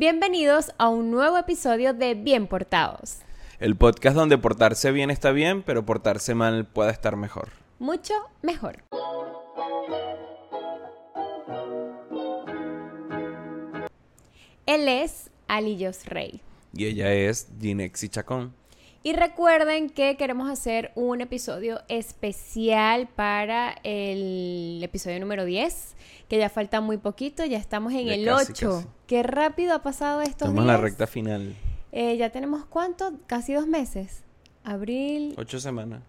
Bienvenidos a un nuevo episodio de Bien Portados. El podcast donde portarse bien está bien, pero portarse mal puede estar mejor. Mucho mejor. Él es Alillos Rey. Y ella es Ginexi Chacón. Y recuerden que queremos hacer un episodio especial para el episodio número 10, que ya falta muy poquito, ya estamos en Ya el casi, 8. casi. Qué rápido ha pasado estos Estamos en la días. recta final. Eh, ya tenemos cuánto, casi dos meses. Abril, Ocho semanas.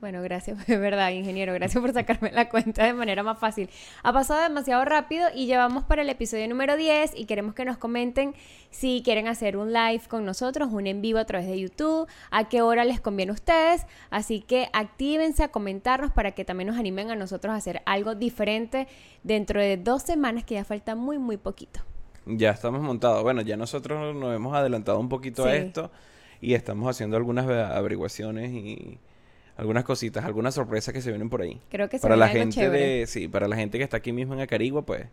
Bueno, gracias, de verdad, ingeniero. Gracias por sacarme la cuenta de manera más fácil. Ha pasado demasiado rápido y llevamos para el episodio número 10 y queremos que nos comenten si quieren hacer un live con nosotros, un en vivo a través de YouTube, a qué hora les conviene a ustedes. Así que actívense a comentarnos para que también nos animen a nosotros a hacer algo diferente dentro de dos semanas que ya falta muy, muy poquito. Ya estamos montados. Bueno, ya nosotros nos hemos adelantado un poquito a esto y estamos haciendo algunas ve- averiguaciones y algunas cositas, algunas sorpresas que se vienen por ahí. Creo que se para viene la algo gente chévere. de, sí, para la gente que está aquí mismo en Acarigua, pues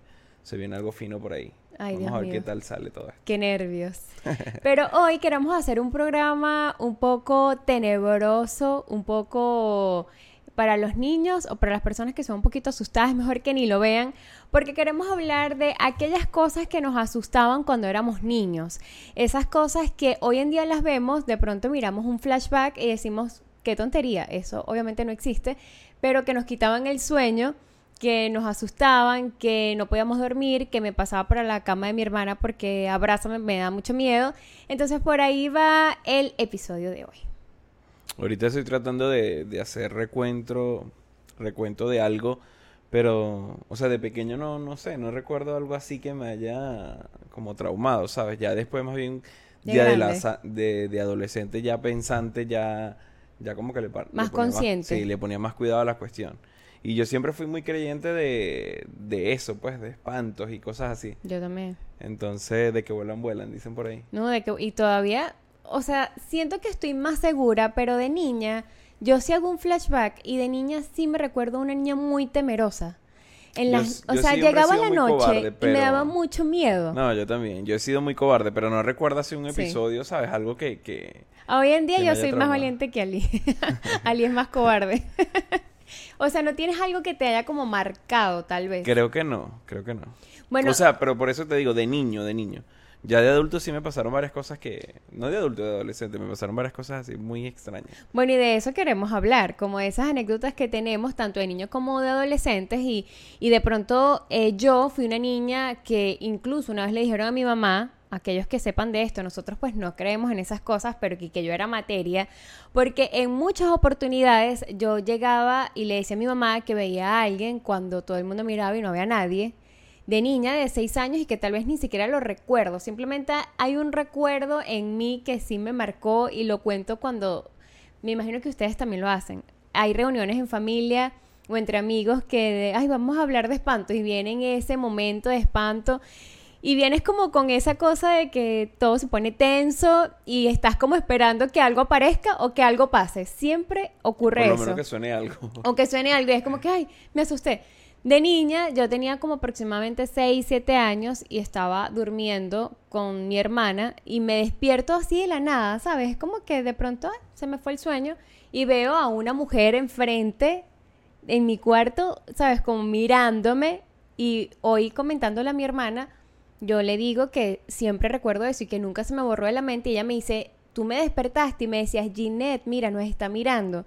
se viene algo fino por ahí. Ay, Vamos Dios a ver mío. qué tal sale todo esto. Qué nervios. Pero hoy queremos hacer un programa un poco tenebroso, un poco para los niños o para las personas que son un poquito asustadas, es mejor que ni lo vean, porque queremos hablar de aquellas cosas que nos asustaban cuando éramos niños. Esas cosas que hoy en día las vemos, de pronto miramos un flashback y decimos, qué tontería, eso obviamente no existe, pero que nos quitaban el sueño que nos asustaban, que no podíamos dormir, que me pasaba por la cama de mi hermana porque abrázame me da mucho miedo. Entonces por ahí va el episodio de hoy. Ahorita estoy tratando de, de hacer recuento, recuento de algo, pero, o sea, de pequeño no, no sé, no recuerdo algo así que me haya como traumado, ¿sabes? Ya después más bien, De ya de, la, de adolescente, ya pensante, ya, ya como que le, Más ponía consciente. sí, le ponía más cuidado a la cuestión. Y yo siempre fui muy creyente de, de eso, pues, de espantos y cosas así. Yo también. Entonces, de que vuelan, vuelan, dicen por ahí. No, de que y todavía, o sea, siento que estoy más segura, pero de niña yo sí hago un flashback y de niña sí me recuerdo una niña muy temerosa. En las, o yo sea, llegaba la noche cobarde, y me daba mucho miedo. No, yo también. Yo he sido muy cobarde, pero no recuerdo así un Sí. episodio, ¿sabes? Algo que... que... Hoy en día yo soy más valiente que Ali. Ali es más cobarde. o sea, no tienes algo que te haya como marcado, tal vez. Creo que no, creo que no. Bueno, o sea, pero por eso te digo, de niño, de niño. Ya de adulto sí me pasaron varias cosas que... No de adulto, de adolescente, me pasaron varias cosas así muy extrañas. Bueno, y de eso queremos hablar, como de esas anécdotas que tenemos tanto de niños como de adolescentes y, y de pronto eh, yo fui una niña que incluso una vez le dijeron a mi mamá, aquellos que sepan de esto, nosotros pues no creemos en esas cosas, pero que, que yo era materia, porque en muchas oportunidades yo llegaba y le decía a mi mamá que veía a alguien cuando todo el mundo miraba y no había nadie de niña de 6 años y que tal vez ni siquiera lo recuerdo. Simplemente hay un recuerdo en mí que sí me marcó y lo cuento cuando me imagino que ustedes también lo hacen. Hay reuniones en familia o entre amigos que, de, ay, vamos a hablar de espanto y viene en ese momento de espanto y vienes como con esa cosa de que todo se pone tenso y estás como esperando que algo aparezca o que algo pase. Siempre ocurre Por lo eso. menos que suene algo. O que suene algo y es como que, ay, me asusté. De niña, yo tenía como aproximadamente 6, 7 años y estaba durmiendo con mi hermana y me despierto así de la nada, ¿sabes? Es como que de pronto se me fue el sueño y veo a una mujer enfrente en mi cuarto, ¿sabes? Como mirándome y hoy comentándole a mi hermana, yo le digo que siempre recuerdo eso y que nunca se me borró de la mente y ella me dice, tú me despertaste y me decías, Ginette, mira, nos está mirando.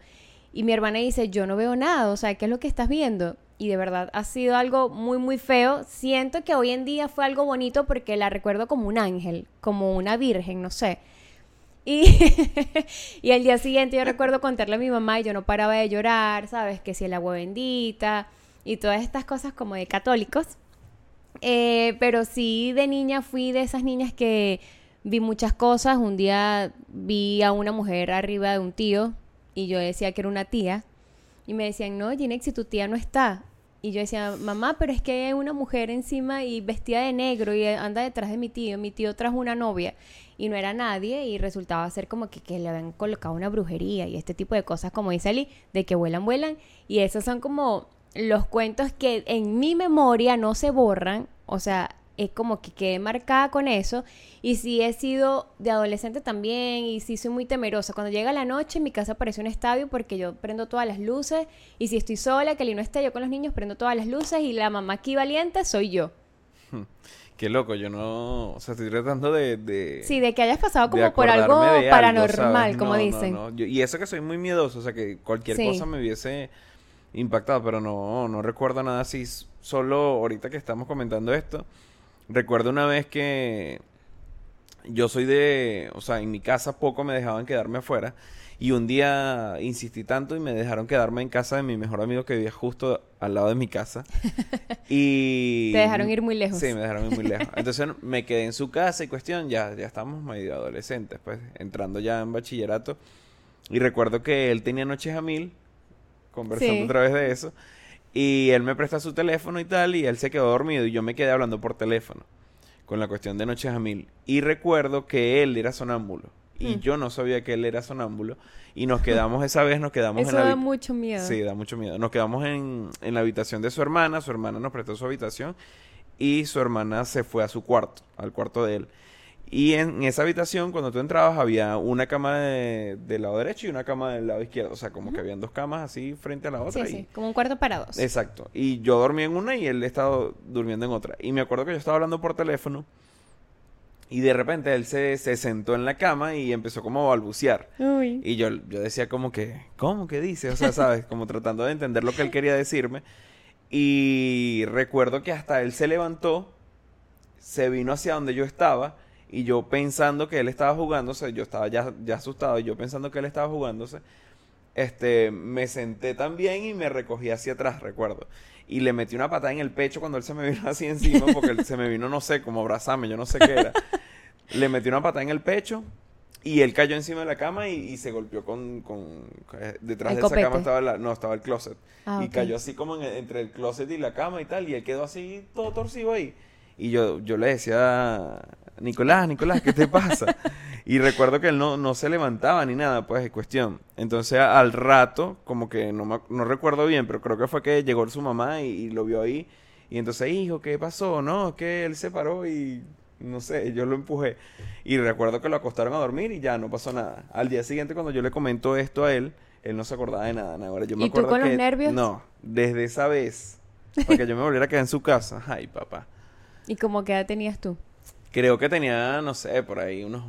Y mi hermana dice, yo no veo nada, o sea, ¿qué es lo que estás viendo? Y de verdad ha sido algo muy, muy feo. Siento que hoy en día fue algo bonito porque la recuerdo como un ángel, como una virgen, no sé. Y, y al día siguiente yo recuerdo contarle a mi mamá y yo no paraba de llorar, ¿sabes? Que si el agua bendita y todas estas cosas como de católicos. Eh, pero sí, de niña fui de esas niñas que vi muchas cosas. Un día vi a una mujer arriba de un tío y yo decía que era una tía. Y me decían, no, Ginex, si tu tía no está. Y yo decía, mamá, pero es que hay una mujer encima y vestida de negro y anda detrás de mi tío. Mi tío trajo una novia y no era nadie y resultaba ser como que, que le habían colocado una brujería y este tipo de cosas, como dice Ali, de que vuelan, vuelan. Y esos son como los cuentos que en mi memoria no se borran. O sea, es como que quedé marcada con eso. Y sí he sido de adolescente también y sí soy muy temerosa. Cuando llega la noche, en mi casa parece un estadio porque yo prendo todas las luces. Y si estoy sola, que el no esté yo con los niños, prendo todas las luces y la mamá aquí valiente soy yo. Qué loco, yo no, o sea, estoy tratando de... de sí, de que hayas pasado como por algo paranormal, como no, dicen. no. Yo- y eso que soy muy miedoso, o sea, que cualquier Sí. cosa me hubiese impactado, pero no, no recuerdo nada así. Solo ahorita que estamos comentando esto, recuerdo una vez que yo soy de, o sea, en mi casa poco me dejaban quedarme afuera. Y un día insistí tanto y me dejaron quedarme en casa de mi mejor amigo que vivía justo al lado de mi casa. Y... Te dejaron ir muy lejos. Sí, me dejaron ir muy lejos. Entonces me quedé en su casa y cuestión, ya, ya estamos medio adolescentes, pues, entrando ya en bachillerato. Y recuerdo que él tenía noches a mil, conversando Sí. a través de eso. Y él me presta su teléfono y tal, y él se quedó dormido y yo me quedé hablando por teléfono con la cuestión de noches a mil. Y recuerdo que él era sonámbulo. Y Mm. yo no sabía que él era sonámbulo. Y nos quedamos esa vez, nos quedamos Eso en la da mucho miedo. Sí, da mucho miedo. Nos quedamos en, en la habitación de su hermana, su hermana nos prestó su habitación y su hermana se fue a su cuarto, al cuarto de él. Y en esa habitación, cuando tú entrabas, había una cama de- del lado derecho y una cama del lado izquierdo. O sea, como que habían dos camas así frente a la otra. Sí, y- sí, como un cuarto para dos. Exacto. Y yo dormía en una y él estaba durmiendo en otra. Y me acuerdo que yo estaba hablando por teléfono y de repente él se, se sentó en la cama y empezó como a balbucear. Uy. Y yo, yo decía como que, ¿cómo que dice? O sea, ¿sabes? Como tratando de entender lo que él quería decirme. Y recuerdo que hasta él se levantó, se vino hacia donde yo estaba y yo pensando que él estaba jugándose, yo estaba ya, ya asustado y yo pensando que él estaba jugándose, este, me senté también y me recogí hacia atrás, recuerdo. Y le metí una patada en el pecho cuando él se me vino así encima, porque él se me vino, no sé, como abrazarme, yo no sé qué era. Le metí una patada en el pecho y él cayó encima de la cama y, y se golpeó con, con- eh, detrás El de esa cama estaba la, no, estaba el closet. Ah, y cayó así como en entre el closet y la cama y tal, y él quedó así todo torcido ahí. Y yo, yo le decía, Nicolás, Nicolás, ¿qué te pasa? y recuerdo que él no, no se levantaba ni nada, pues, es cuestión. Entonces, al rato, como que no, me no recuerdo bien, pero creo que fue que llegó su mamá y, y lo vio ahí. Y entonces, hijo, ¿qué pasó? No, es que él se paró y no sé, yo lo empujé. Y recuerdo que lo acostaron a dormir y ya no pasó nada. Al día siguiente, cuando yo le comento esto a él, él no se acordaba de nada. Ahora yo me ¿Y tú acuerdo con los nervios? No, desde esa vez, para que yo me volviera a quedar en su casa. Ay, papá. ¿Y cómo qué edad tenías tú? Creo que tenía, no sé, por ahí unos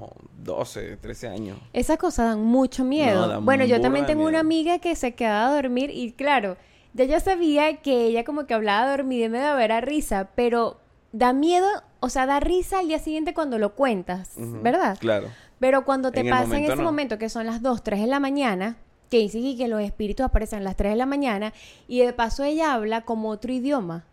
12, 13 años. Esas cosas dan mucho miedo. No, dan bueno, yo también tengo una amiga que se quedaba a dormir y claro, ya yo sabía que ella como que hablaba dormida y me daba era risa, pero da miedo, o sea, da risa al día siguiente cuando lo cuentas, ¿verdad? Claro. Pero cuando te En pasa en ese no. momento que son las 2, 3 de la mañana, que dicen y que los espíritus aparecen a las 3 de la mañana, y de paso ella habla como otro idioma.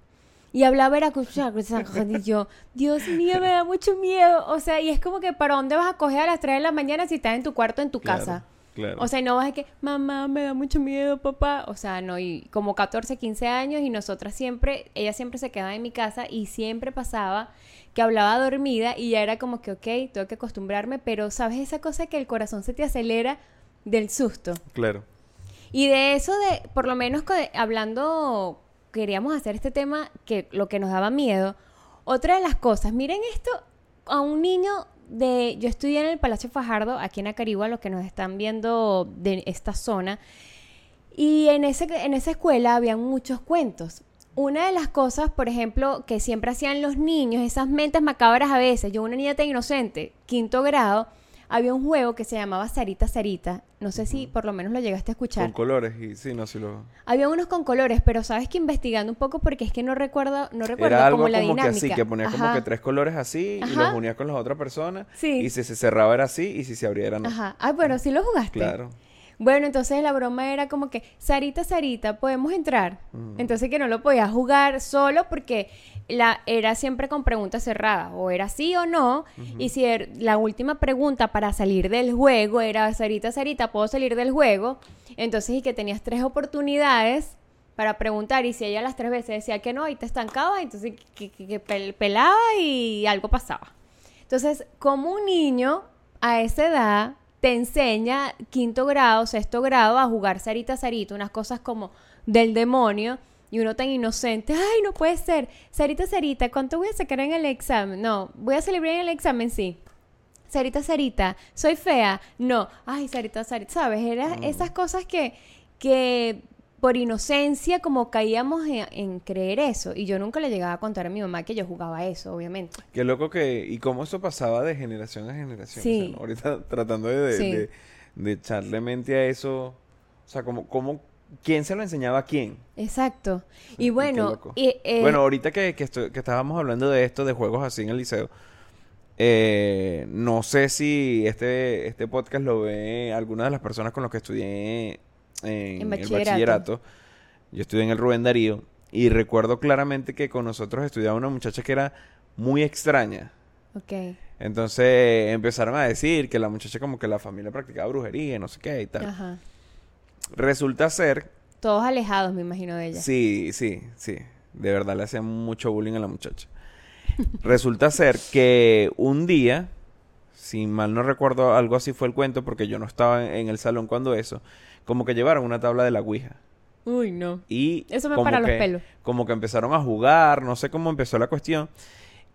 Y habla veracruzano, y yo, Dios mío, me da mucho miedo. O sea, y es como que, ¿para dónde vas a coger a las 3 de la mañana si estás en tu cuarto, en tu Claro, casa? Claro. O sea, y no vas a que, mamá, me da mucho miedo, papá. O sea, no, y como 14, 15 años y nosotras siempre, ella siempre se quedaba en mi casa y siempre pasaba que hablaba dormida y ya era como que, ok, tengo que acostumbrarme, pero ¿sabes esa cosa que el corazón se te acelera del susto? claro. Y de eso de, por lo menos hablando, queríamos hacer este tema que lo que nos daba miedo. Otra de las cosas, miren esto, a un niño de, yo estudié en el Palacio Fajardo, aquí en Acarigua, los que nos están viendo de esta zona, y en, ese, en esa escuela habían muchos cuentos. Una de las cosas, por ejemplo, que siempre hacían los niños, esas mentes macabras a veces, yo una niña tan inocente, quinto grado, había un juego que se llamaba Sarita Sarita, no sé si por lo menos lo llegaste a escuchar. Con colores y sí, no, sí lo... Había unos con colores, pero sabes que investigando un poco porque es que no recuerdo, no recuerdo Era algo como la como que dinámica. así, que ponías como que tres colores así y los unías con las otras personas. Sí. Y si se cerraba era así y si se abría era no. Ajá. Ah, bueno, sí lo jugaste. Claro. Bueno, entonces la broma era como que, Sarita, Sarita, ¿podemos entrar? Mm. Entonces que no lo podías jugar solo porque la, era siempre con preguntas cerradas, o era sí o no, y si er- la última pregunta para salir del juego era, Sarita, Sarita, ¿puedo salir del juego? Entonces y que tenías tres oportunidades para preguntar, y si ella las tres veces decía que no, y te estancaba, entonces que, que- que pel- pelaba y algo pasaba. Entonces, como un niño a esa edad te enseña quinto grado, sexto grado a jugar Sarita Sarita, unas cosas como del demonio, Y uno tan inocente, ay, no puede ser. Sarita, Sarita, ¿cuánto voy a sacar en el examen? No, voy a celebrar en el examen, sí. Sarita, Sarita, soy fea. No, ay, Sarita, Sarita, ¿sabes? Eran esas cosas que, que por inocencia como caíamos en, en creer eso. Y yo nunca le llegaba a contar a mi mamá que yo jugaba eso, obviamente. Qué loco que... Y cómo eso pasaba de generación a generación. Sí. O sea, ¿no? Ahorita tratando de, de, Sí. de- de echarle mente a eso. O sea, como, como... ¿Quién se lo enseñaba a quién? Exacto. Sí, Y bueno, y, eh, Bueno, ahorita que, que, estoy- que estábamos hablando de esto, de juegos así en el liceo, eh, no sé si este, este podcast lo ve alguna de las personas con las que estudié en, En el bachillerato. bachillerato. Yo estudié en el Rubén Darío y recuerdo claramente que con nosotros estudiaba una muchacha que era muy extraña. ok. Entonces empezaron a decir que la muchacha como que la familia practicaba brujería no sé qué y tal. Ajá. Resulta ser Todos alejados, me imagino, de ella. Sí, sí, sí. De verdad le hacían mucho bullying a la muchacha. Resulta ser que un día, si mal no recuerdo, algo así fue el cuento, porque yo no estaba en, el salón cuando eso, como que llevaron una tabla de la Ouija. Uy, no. Y Eso me como para los que- pelos. Como que empezaron a jugar, no sé cómo empezó la cuestión.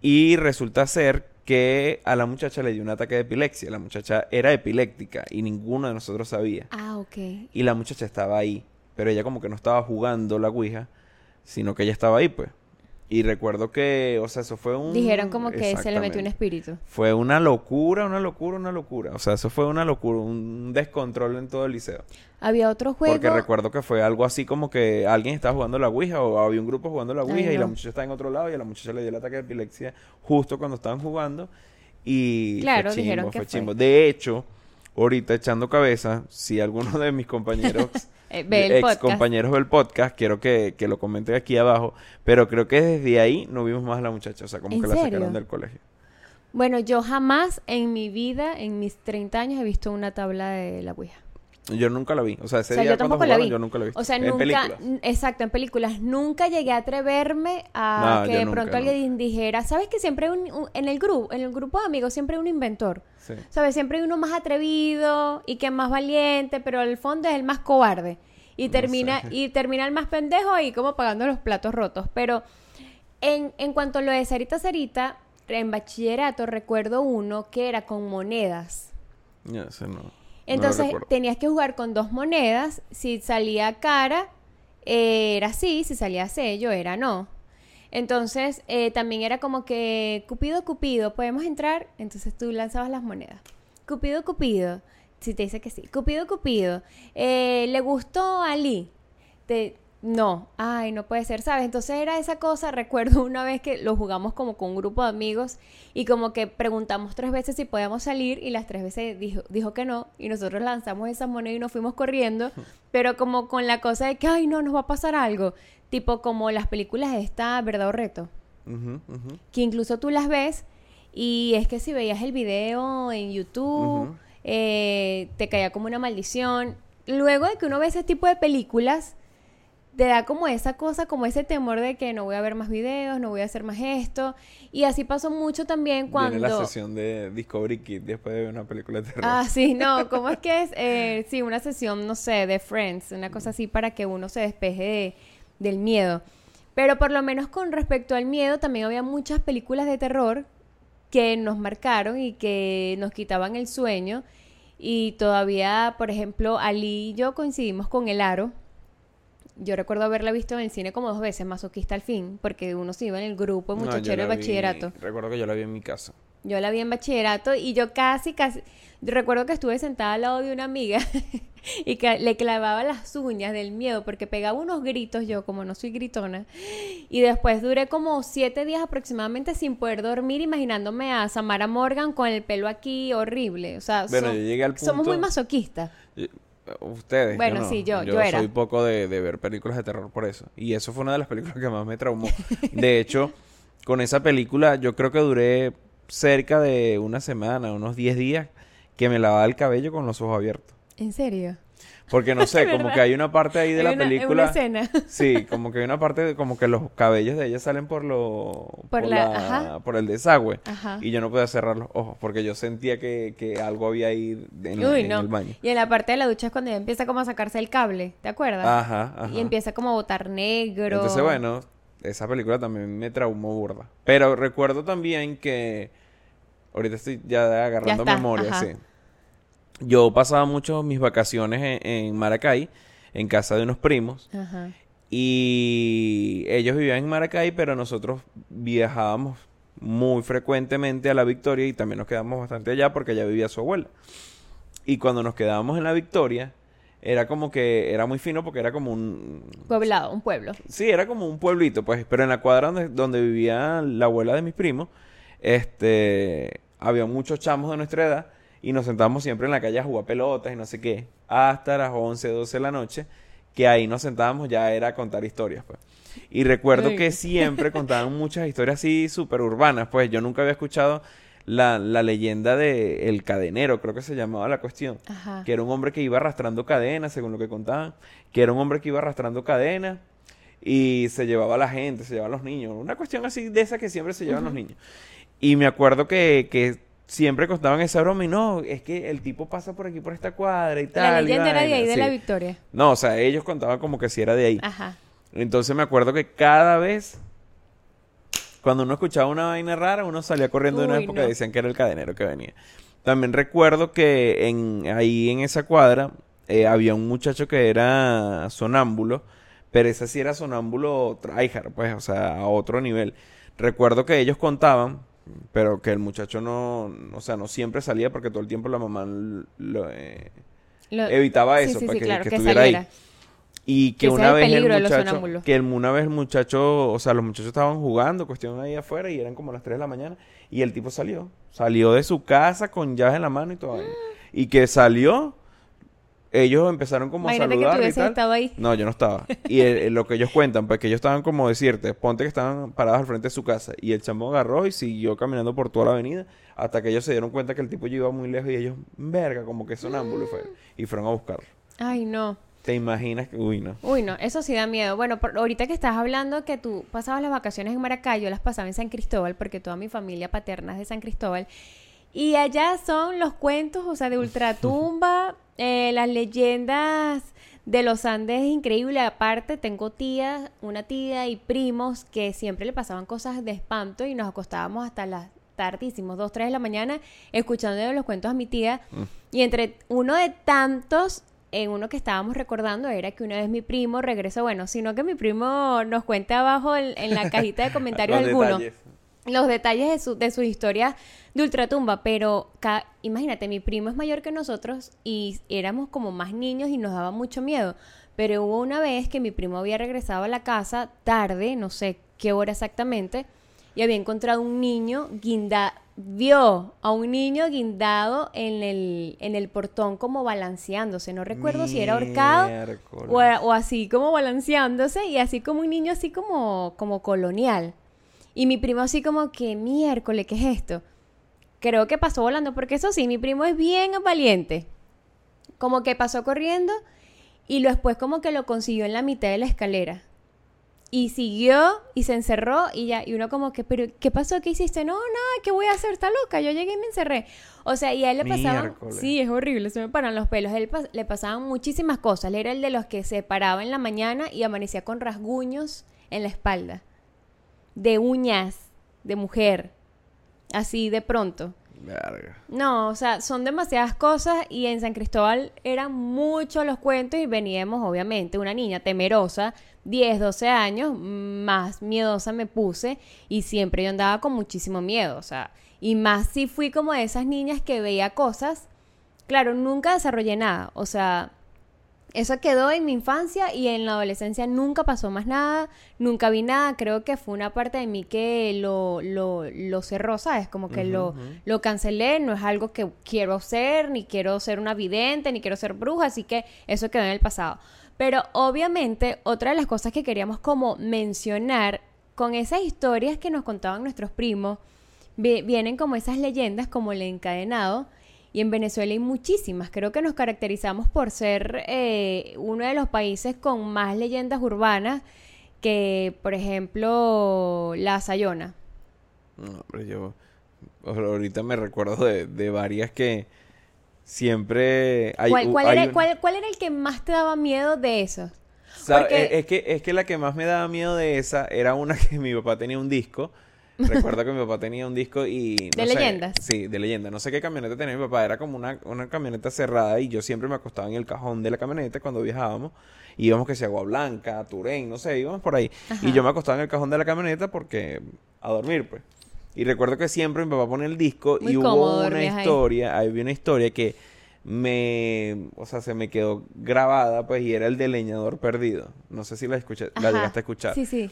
Y resulta ser que a la muchacha le dio un ataque de epilepsia. La muchacha era epiléptica y ninguno de nosotros sabía. Ah, ok. Y la muchacha estaba ahí. Pero ella como que no estaba jugando la Ouija, sino que ella estaba ahí, pues. Y recuerdo que, o sea, eso fue un... Dijeron como que se le metió un espíritu. Fue una locura, una locura, una locura. O sea, eso fue una locura, un descontrol en todo el liceo. Había otro juego. Porque recuerdo que fue algo así como que alguien estaba jugando la Ouija o había un grupo jugando la Ay, Ouija y la muchacha estaba en otro lado y a la muchacha le dio el ataque de epilepsia justo cuando estaban jugando. Y Claro, fue dijeron que fue fue. chimbo. De hecho, ahorita echando cabeza, si alguno de mis compañeros Eh, ex podcast. compañeros del podcast, quiero que, que lo comenten aquí abajo, pero creo que desde ahí no vimos más a la muchacha, o sea, como ¿En que la sacaron del colegio. Bueno, yo jamás en mi vida, en mis 30 años, he visto una tabla de la Ouija. Yo nunca la vi, o sea, ese O sea, día yo cuando tampoco la jugaron, vi. yo nunca la vi. O sea, en nunca, películas. exacto, en películas. Nunca llegué a atreverme a No, que de nunca, pronto alguien dijera, ¿sabes que siempre hay un, un- en el grupo, en el grupo de amigos siempre hay un inventor? Sí. ¿Sabes? Siempre hay uno más atrevido y que es más valiente, pero al fondo es el más cobarde. Y No termina, sé. y termina el más pendejo y como pagando los platos rotos. Pero en, en cuanto a lo de Sarita Sarita, en bachillerato recuerdo uno que era con monedas. Ya, ese no. Entonces tenías que jugar con dos monedas. Si salía cara, eh, era sí. Si salía sello, era no. Entonces eh, también era como que Cupido, Cupido, ¿podemos entrar? Entonces tú lanzabas las monedas. Cupido, Cupido. Si te dice que sí. Cupido, Cupido. eh, ¿Le gustó a Lee? Te, no, ay, no puede ser, ¿sabes? Entonces era esa cosa, recuerdo una vez que lo jugamos como con un grupo de amigos y como que preguntamos tres veces si podíamos salir y las tres veces dijo, dijo que no y nosotros lanzamos esa moneda y nos fuimos corriendo, pero como con la cosa de que, ay, no, nos va a pasar algo, tipo como las películas de esta verdad o reto, que incluso tú las ves y es que si veías el video en YouTube, eh, te caía como una maldición. Luego de que uno ve ese tipo de películas, te da como esa cosa, como ese temor de que no voy a ver más videos, no voy a hacer más esto. Y así pasó mucho también cuando... Viene la sesión de Discovery Kid después de ver una película de terror. Ah, sí, no, ¿cómo es que es? Eh, sí, una sesión, no sé, de Friends, una cosa así para que uno se despeje de- del miedo. Pero por lo menos con respecto al miedo, también había muchas películas de terror que nos marcaron y que nos quitaban el sueño. Y todavía, por ejemplo, Ali y yo coincidimos con El Aro. Yo recuerdo haberla visto en el cine como dos veces, masoquista al fin, porque uno se iba en el grupo No, muchachero de vi- bachillerato. Recuerdo que yo la vi en mi casa. Yo la vi en bachillerato y yo casi, casi... yo recuerdo que estuve sentada al lado de una amiga y que le clavaba las uñas del miedo porque pegaba unos gritos yo, como no soy gritona. Y después duré como siete días aproximadamente sin poder dormir imaginándome a Samara Morgan con el pelo aquí horrible. O sea, Bueno, yo llegué al somos punto- muy masoquistas. Yo- Ustedes. Bueno, no. sí, yo- yo era. soy poco de, de ver películas de terror por eso. Y eso fue una de las películas que más me traumó. De hecho, con esa película yo creo que duré cerca de una semana, unos 10 días, que me lavaba el cabello con los ojos abiertos. ¿En serio? Porque no sé, como que hay una parte ahí de Hay la una- película. Una escena. Sí, como que hay una parte de, como que los cabellos de ella salen por lo Por la- ajá. por el desagüe Ajá. y yo no podía cerrar los ojos porque yo sentía que, que algo había ahí en, la- Uy, en no. el baño. Y en la parte de la ducha es cuando ella empieza como a sacarse el cable, ¿te acuerdas? Ajá, ajá. Y empieza como a botar negro. Entonces, bueno, esa película también me traumó burda. Pero recuerdo también que ahorita estoy ya agarrando está, memoria, ajá. sí. Yo pasaba mucho mis vacaciones en, en Maracay, en casa de unos primos. Ajá. Y ellos vivían en Maracay, pero nosotros viajábamos muy frecuentemente a la Victoria y también nos quedamos bastante allá porque allá vivía su abuela. Y cuando nos quedábamos en la Victoria, era como que era muy fino porque era como un... Poblado, un pueblo. Sí, era como un pueblito, pues, pero en la cuadra donde, donde vivía la abuela de mis primos, este, había muchos chamos de nuestra edad y nos sentábamos siempre en la calle a jugar pelotas y no sé qué, hasta las 11, 12 de la noche, que ahí nos sentábamos ya era a contar historias, pues. Y recuerdo Uy. que siempre contaban muchas historias así súper urbanas, pues yo nunca había escuchado la, la leyenda de El Cadenero, creo que se llamaba la cuestión Ajá. que era un hombre que iba arrastrando cadenas, según lo que contaban, que era un hombre que iba arrastrando cadenas y se llevaba a la gente, se llevaba a los niños, una cuestión así de esa que siempre se llevan los niños. Y me acuerdo que, que siempre contaban esa broma y no, es que el tipo pasa por aquí por esta cuadra y tal. La leyenda era de vaina", ahí, de sí. la Victoria. No, o sea, ellos contaban como que si era de ahí. Ajá. Entonces me acuerdo que cada vez, cuando uno escuchaba una vaina rara, uno salía corriendo de una época no. y decían que era el cadenero que venía. También recuerdo que en, ahí en esa cuadra eh, había un muchacho que era sonámbulo, pero ese sí era sonámbulo tryhard, pues, o sea, a otro nivel. Recuerdo que ellos contaban, pero que el muchacho no, o sea, no siempre salía porque todo el tiempo la mamá lo, eh, Lo- evitaba eso sí, para sí, que, claro, que que estuviera ahí. Y que una el vez el muchacho, que una vez el muchacho, o sea, los muchachos estaban jugando, cuestión ahí afuera, y eran como las 3 de la mañana, y el tipo salió. Salió de su casa con llaves en la mano y todo. ahí. Y que salió, ellos empezaron como a Imagínate que tú saludar y tal. estado ahí. No, yo no estaba. Y el- el- lo que ellos cuentan, pues que ellos estaban como decirte, ponte que estaban parados al frente de su casa. Y el chamo agarró y siguió caminando por toda la avenida hasta que ellos se dieron cuenta que el tipo ya iba muy lejos y ellos, verga, como que sonámbulo y fueron. Y fueron a buscarlo. Ay, no. ¿Te imaginas que, uy, no? Uy, no, eso sí da miedo. Bueno, por- ahorita que estás hablando que tú pasabas las vacaciones en Maracay, yo las pasaba en San Cristóbal, porque toda mi familia paterna es de San Cristóbal. Y allá son los cuentos, o sea, de ultratumba, eh, las leyendas de los Andes es increíble. Aparte, tengo tías, una tía y primos que siempre le pasaban cosas de espanto y nos acostábamos hasta las tardísimos, 2, 3 de la mañana, escuchando los cuentos a mi tía. Y entre uno de tantos, en uno que estábamos recordando era que una vez mi primo regresó, bueno, sino que mi primo nos cuenta abajo en, en la cajita de comentarios detalles. Los detalles de su, de su historia de ultratumba, pero ca- imagínate, mi primo es mayor que nosotros y éramos como más niños y nos daba mucho miedo. Pero hubo una vez que mi primo había regresado a la casa tarde, no sé qué hora exactamente, y había encontrado un niño guinda vio a un niño guindado en el, en el portón como balanceándose. No recuerdo si era ahorcado o, o así como balanceándose y así como un niño así como, como colonial. Y mi primo así como que miércoles, ¿qué es esto? Creo que pasó volando, porque eso sí, mi primo es bien valiente. Como que pasó corriendo y lo- después como que lo consiguió en la mitad de la escalera. Y siguió y se encerró y ya, y uno como que, pero ¿qué pasó? ¿Qué hiciste? No, nada, ¿qué voy a hacer? Está loca. Yo llegué y me encerré. O sea, y a él le pasaban, Miércoles. sí, es horrible, se me paran los pelos. A él pas- le pasaban muchísimas cosas. Él era el de los que se paraba en la mañana y amanecía con rasguños en la espalda. De uñas, de mujer. Así de pronto. Verga. No, o sea, son demasiadas cosas y en San Cristóbal eran muchos los cuentos y veníamos, obviamente, una niña temerosa, 10, 12 años, más miedosa me puse y siempre yo andaba con muchísimo miedo, o sea, y más si fui como de esas niñas que veía cosas, claro, nunca desarrollé nada, o sea, eso quedó en mi infancia y en la adolescencia nunca pasó más nada, nunca vi nada, creo que fue una parte de mí que lo, lo, lo cerró, ¿sabes? Como que lo, lo cancelé, no es algo que quiero ser, ni quiero ser una vidente, ni quiero ser bruja, así que eso quedó en el pasado. Pero obviamente otra de las cosas que queríamos como mencionar con esas historias que nos contaban nuestros primos, vi- vienen como esas leyendas como el encadenado Y en Venezuela hay muchísimas. Creo que nos caracterizamos por ser eh, uno de los países con más leyendas urbanas que, por ejemplo, la Sayona. No, pero yo ahorita me recuerdo de, de varias que siempre hay, ¿Cuál, cuál hay era, un- cuál- cuál era el que más te daba miedo de esos? Porque- Es, es que, es que la que más me daba miedo de esa era una que mi papá tenía un disco. Recuerdo que mi papá tenía un disco y... no ¿De sé, leyendas? Sí, de leyenda. No sé qué camioneta tenía mi papá. Era como una, una camioneta cerrada y yo siempre me acostaba en el cajón de la camioneta cuando viajábamos. Íbamos que si Agua Blanca, Turén, no sé, íbamos por ahí. Ajá. Y yo me acostaba en el cajón de la camioneta porque... A dormir, pues. Y recuerdo que siempre mi papá pone el disco Muy y hubo una dormías ahí. historia, había una historia que me, o sea, se me quedó grabada, pues, y era el de Leñador Perdido. No sé si la escuché, la Ajá. llegaste a escuchar. Sí, sí.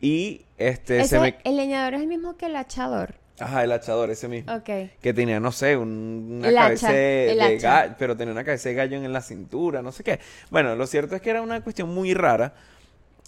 Y este Ese- se me, El leñador es el mismo que el hachador. ajá, el hachador ese mismo, Ok. que tenía, no sé, un- una El cabeza hacha, de, gallo, pero tenía una cabeza de gallo en la cintura, no sé qué. Bueno, lo cierto es que era una cuestión muy rara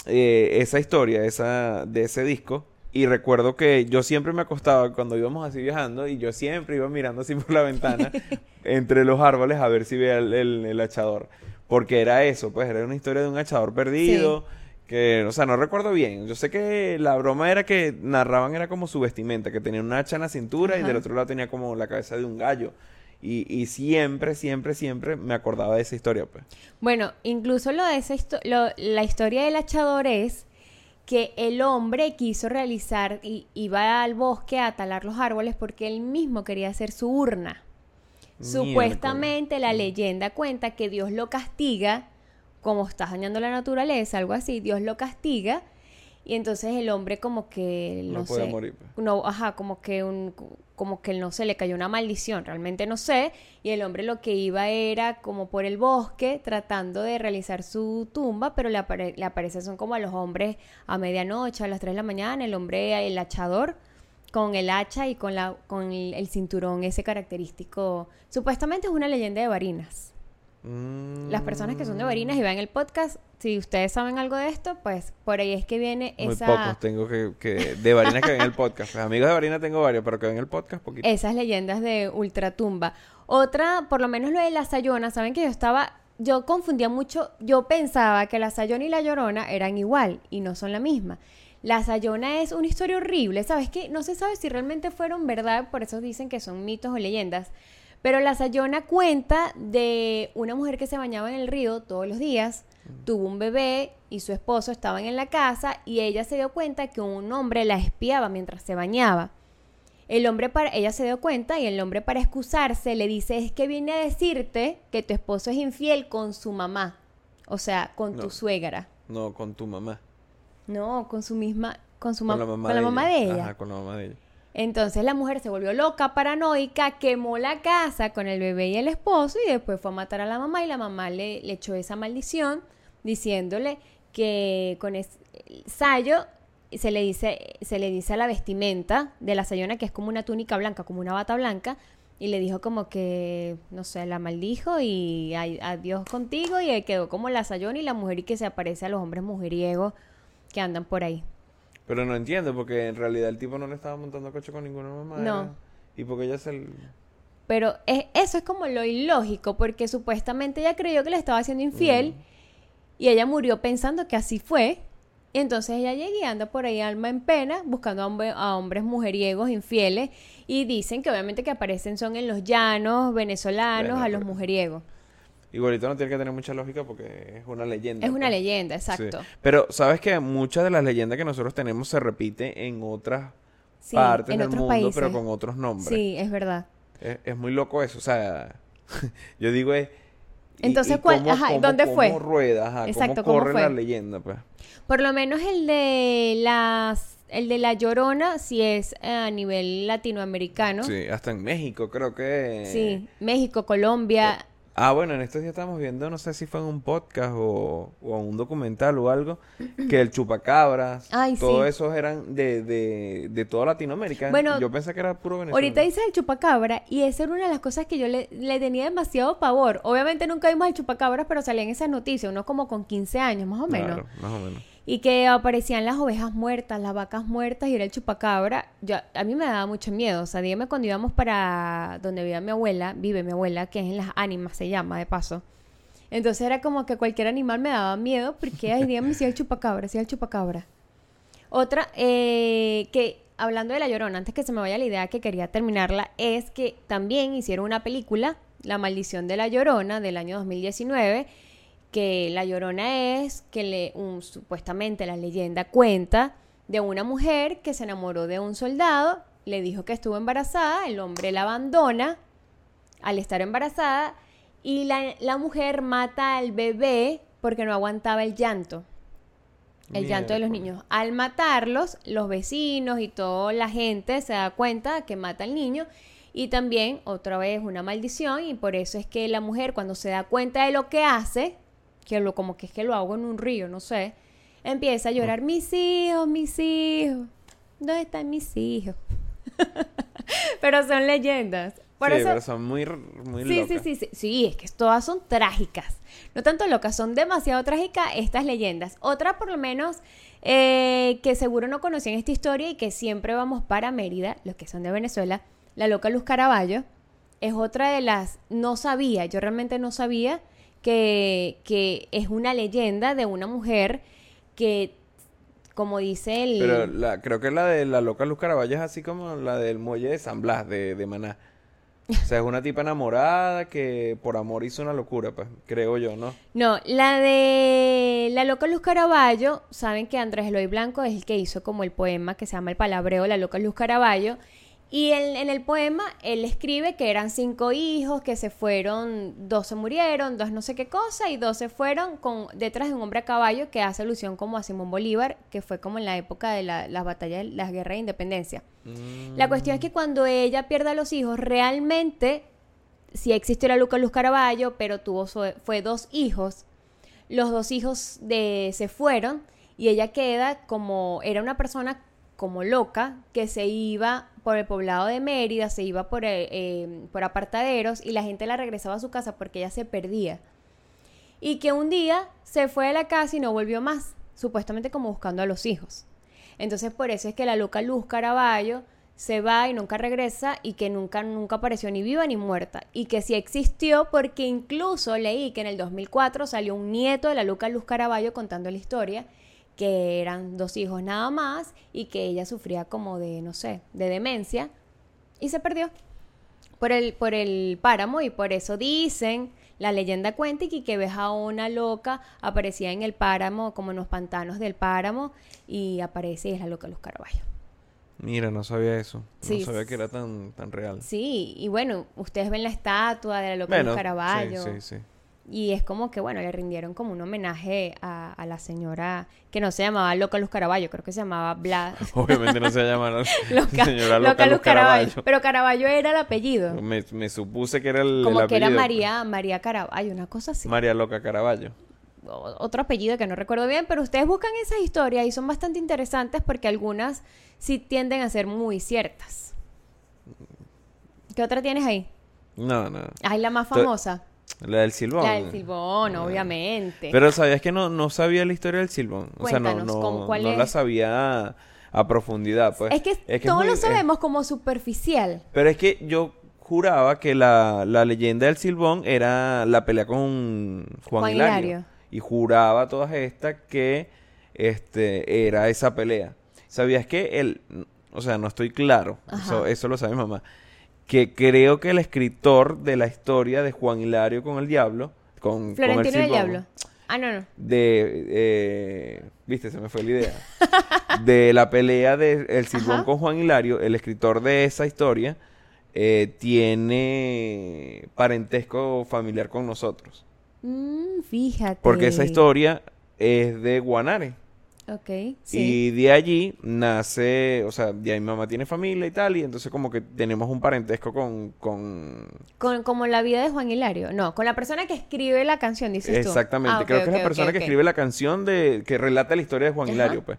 eh, esa historia, esa de ese disco. Y recuerdo que yo siempre me acostaba cuando íbamos así viajando y yo siempre iba mirando así por la ventana entre los árboles a ver si veía el, el, el hachador. Porque era eso, pues era una historia de un hachador perdido. Que, o sea, no recuerdo bien. Yo sé que la broma era que narraban era como su vestimenta, que tenía un hacha en la cintura y del otro lado tenía como la cabeza de un gallo. Y, y siempre, siempre, siempre me acordaba de esa historia, pues. Bueno, incluso lo de esa histo- lo- la historia del hachador es que el hombre quiso realizar y iba al bosque a talar los árboles porque él mismo quería hacer su urna. Supuestamente la leyenda cuenta que Dios lo castiga, como estás dañando la naturaleza, algo así, Dios lo castiga y entonces el hombre como que No no, podía sé, morir, pues. no, ajá, como que un como que no sé, le cayó una maldición, realmente no sé, y el hombre lo que iba era como por el bosque tratando de realizar su tumba, pero le, apare- le aparece son como a los hombres a medianoche, a las 3 de la mañana, el hombre, el hachador, con el hacha y con, la, con el, el cinturón ese característico. Supuestamente es una leyenda de Barinas. Las personas que son de Barinas y ven el podcast, si ustedes saben algo de esto, pues por ahí es que viene Muy esa... pocos tengo que, que de Varina que ven el podcast. Pues amigos de Varina tengo varios, pero que ven el podcast poquito. esas leyendas de ultratumba. Otra, por lo menos lo de la Sayona, saben que yo estaba, yo confundía mucho, yo pensaba que la Sayona y la Llorona eran igual y no son la misma. La Sayona es una historia horrible, ¿sabes qué? No se sabe si realmente fueron verdad, por eso dicen que son mitos o leyendas. Pero la Sayona cuenta de una mujer que se bañaba en el río todos los días, tuvo un bebé y su esposo estaban en la casa y ella se dio cuenta que un hombre la espiaba mientras se bañaba. El hombre para ella se dio cuenta y el hombre para excusarse le dice, "Es que viene a decirte que tu esposo es infiel con su mamá." O sea, con No. tu suegra. No, con tu mamá. No, con su misma con su mamá con la mamá de ella. Ajá, con la mamá de ella. Entonces la mujer se volvió loca, paranoica, quemó la casa con el bebé y el esposo y después fue a matar a la mamá y la mamá le, echó esa maldición diciéndole que con el sayo se le dice se le dice a la vestimenta de la sayona que es como una túnica blanca, como una bata blanca y le dijo como que no sé, la maldijo y adiós contigo y quedó como la sayona y la mujer y que se aparece a los hombres mujeriegos que andan por ahí. Pero no entiendo, porque en realidad el tipo no le estaba montando coche con ninguna mamá. No. Y porque ella se... Pero es- eso es como lo ilógico, porque supuestamente ella creyó que le estaba haciendo infiel y ella murió pensando que así fue. Y entonces ella llega y anda por ahí alma en pena, buscando a, hombre- a hombres mujeriegos infieles. Y dicen que obviamente que aparecen son en los llanos venezolanos Bueno, a los mujeriegos. Igualito no tiene que tener mucha lógica porque es una leyenda. Es una pues. leyenda, Sí. exacto. Pero, ¿sabes que Muchas de las leyendas que nosotros tenemos se repite en otras Sí, partes en del otros mundo, países. pero con otros nombres. Sí, es verdad. Es, es muy loco eso, o sea, yo digo es... y- Entonces, y ¿cuál- cómo- ajá, cómo- ¿dónde fue? rueda, ajá, Exacto, cómo ¿cómo corre fue? la leyenda, pues. Por lo menos el de las el de la Llorona sí es eh, a nivel latinoamericano. Sí, hasta en México creo que... Sí, México, Colombia. Ah, bueno, en estos días estábamos viendo, no sé si fue en un podcast o, o en un documental o algo, que el chupacabras, Ay, todos sí. esos eran de, de, de toda Latinoamérica. Bueno, yo pensé que era puro Venezuela. Ahorita dices el chupacabra y esa era una de las cosas que yo le, le tenía demasiado pavor. Obviamente nunca vimos el chupacabras, pero salía en esas noticias, uno como con 15 años más o menos. Claro, más o menos. Y que aparecían las ovejas muertas, las vacas muertas y era el chupacabra. Yo, a mí me daba mucho miedo. O sea, dígame cuando íbamos para donde vivía mi abuela, vive mi abuela, que es en las ánimas, se llama de paso. Entonces era como que cualquier animal me daba miedo porque, ay, dígame si el chupacabra, si el chupacabra. Otra, eh, que hablando de La Llorona, antes que se me vaya la idea que quería terminarla, es que también hicieron una película, La Maldición de la Llorona, del año 2019 que la llorona es que le, un, supuestamente la leyenda cuenta de una mujer que se enamoró de un soldado, le dijo que estuvo embarazada, el hombre la abandona al estar embarazada y la, la mujer mata al bebé porque no aguantaba el llanto. El llanto de los niños. Al matarlos, los vecinos y toda la gente se da cuenta que mata al niño y también otra vez una maldición y por eso es que la mujer cuando se da cuenta de lo que hace, que lo como que es que lo hago en un río, no sé, empieza a llorar, mis hijos, mis hijos, ¿dónde están mis hijos? pero son leyendas. Por sí, eso, pero son muy, muy sí, locas. sí, sí, sí, sí, es que todas son trágicas. No tanto locas, son demasiado trágicas estas leyendas. Otra, por lo menos, eh, que seguro no conocían esta historia y que siempre vamos para Mérida, los que son de Venezuela, la loca Luz Caraballo, es otra de las, no sabía, yo realmente no sabía que, que es una leyenda de una mujer que, como dice el... Pero la, creo que la de la loca Luz Caraballo es así como la del muelle de San Blas, de, de Maná. O sea, es una tipa enamorada que por amor hizo una locura, pues, creo yo, ¿no? No, la de La Loca Luz Caraballo, saben que Andrés Eloy Blanco es el que hizo como el poema que se llama El Palabreo, La Loca Luz Caraballo. Y en, en el poema él escribe que eran cinco hijos, que se fueron, dos se murieron, dos no sé qué cosa, y dos se fueron con, detrás de un hombre a caballo que hace alusión como a Simón Bolívar, que fue como en la época de la- las batallas, de las guerras de independencia. La cuestión es que cuando ella pierde a los hijos, realmente sí existió la Luca Luz Caraballo, pero tuvo su- fue dos hijos. Los dos hijos de se fueron y ella queda como era una persona como loca que se iba por el poblado de Mérida, se iba por eh, eh, por apartaderos y la gente la regresaba a su casa porque ella se perdía. Y que un día se fue de la casa y no volvió más, supuestamente como buscando a los hijos. Entonces por eso es que la loca Luz Caraballo se va y nunca regresa y que nunca, nunca apareció ni viva ni muerta. Y que sí existió porque incluso leí que en el 2004 salió un nieto de la loca Luz Caraballo contando la historia, que eran dos hijos nada más y que ella sufría como de, no sé, de demencia y se perdió por el, por el páramo y por eso dicen, la leyenda cuenta y que ves a una loca aparecía en el páramo, como en los pantanos del páramo, y aparece y es la loca Luz Caraballo. Mira, no sabía eso. Sí, no sabía que era tan, tan real. Sí, y bueno, ustedes ven la estatua de la loca Bueno, Luz Caraballo. sí, sí, sí. Y es como que, bueno, le rindieron como un homenaje a, a la señora que no se llamaba Loca Luz Caraballo, creo que se llamaba Blas. Obviamente no se llama la Loca, señora Loca Loca Luz Luz Caraballo. Caraballo. Pero Caraballo era el apellido. Me, me supuse que era el, Como el que era. María, María Caraballo, una cosa así. María Loca Caraballo. o- otro apellido que no recuerdo bien, pero ustedes buscan esas historias y son bastante interesantes porque algunas sí tienden a ser muy ciertas. ¿Qué otra tienes ahí? No, no. Ay, la más famosa. La del Silbón. La del Silbón, Ah. obviamente. Pero sabías que no, no sabía la historia del Silbón. O sea, no, Cuéntanos, no, ¿cómo- cuál no es? la sabía a, profundidad, pues. es que es todos muy- lo es- sabemos como superficial. Pero es que yo juraba que la, la leyenda del Silbón era la pelea con Juan, Juan Hilario. Hilario. Y juraba todas estas que este era esa pelea. ¿Sabías que él, o sea, no estoy claro, eso, eso lo sabe mi mamá, que creo que el escritor de la historia de Juan Hilario con el diablo, con, Florentino el Silbón, Diablo. Ah, no, no. de eh, viste se me fue la idea de la pelea de el Silbón Ajá. con Juan Hilario el escritor de esa historia eh, tiene parentesco familiar con nosotros Mm, fíjate. porque esa historia es de Guanare Ok, sí. y de allí nace o sea de ahí mi mamá tiene familia y tal y entonces como que tenemos un parentesco con con Con, como la vida de Juan Hilario. No, con la persona que escribe la canción, dices tú. Exactamente, Ah, creo que es la persona que escribe la canción de que relata la historia de Juan Ajá. Hilario, pues.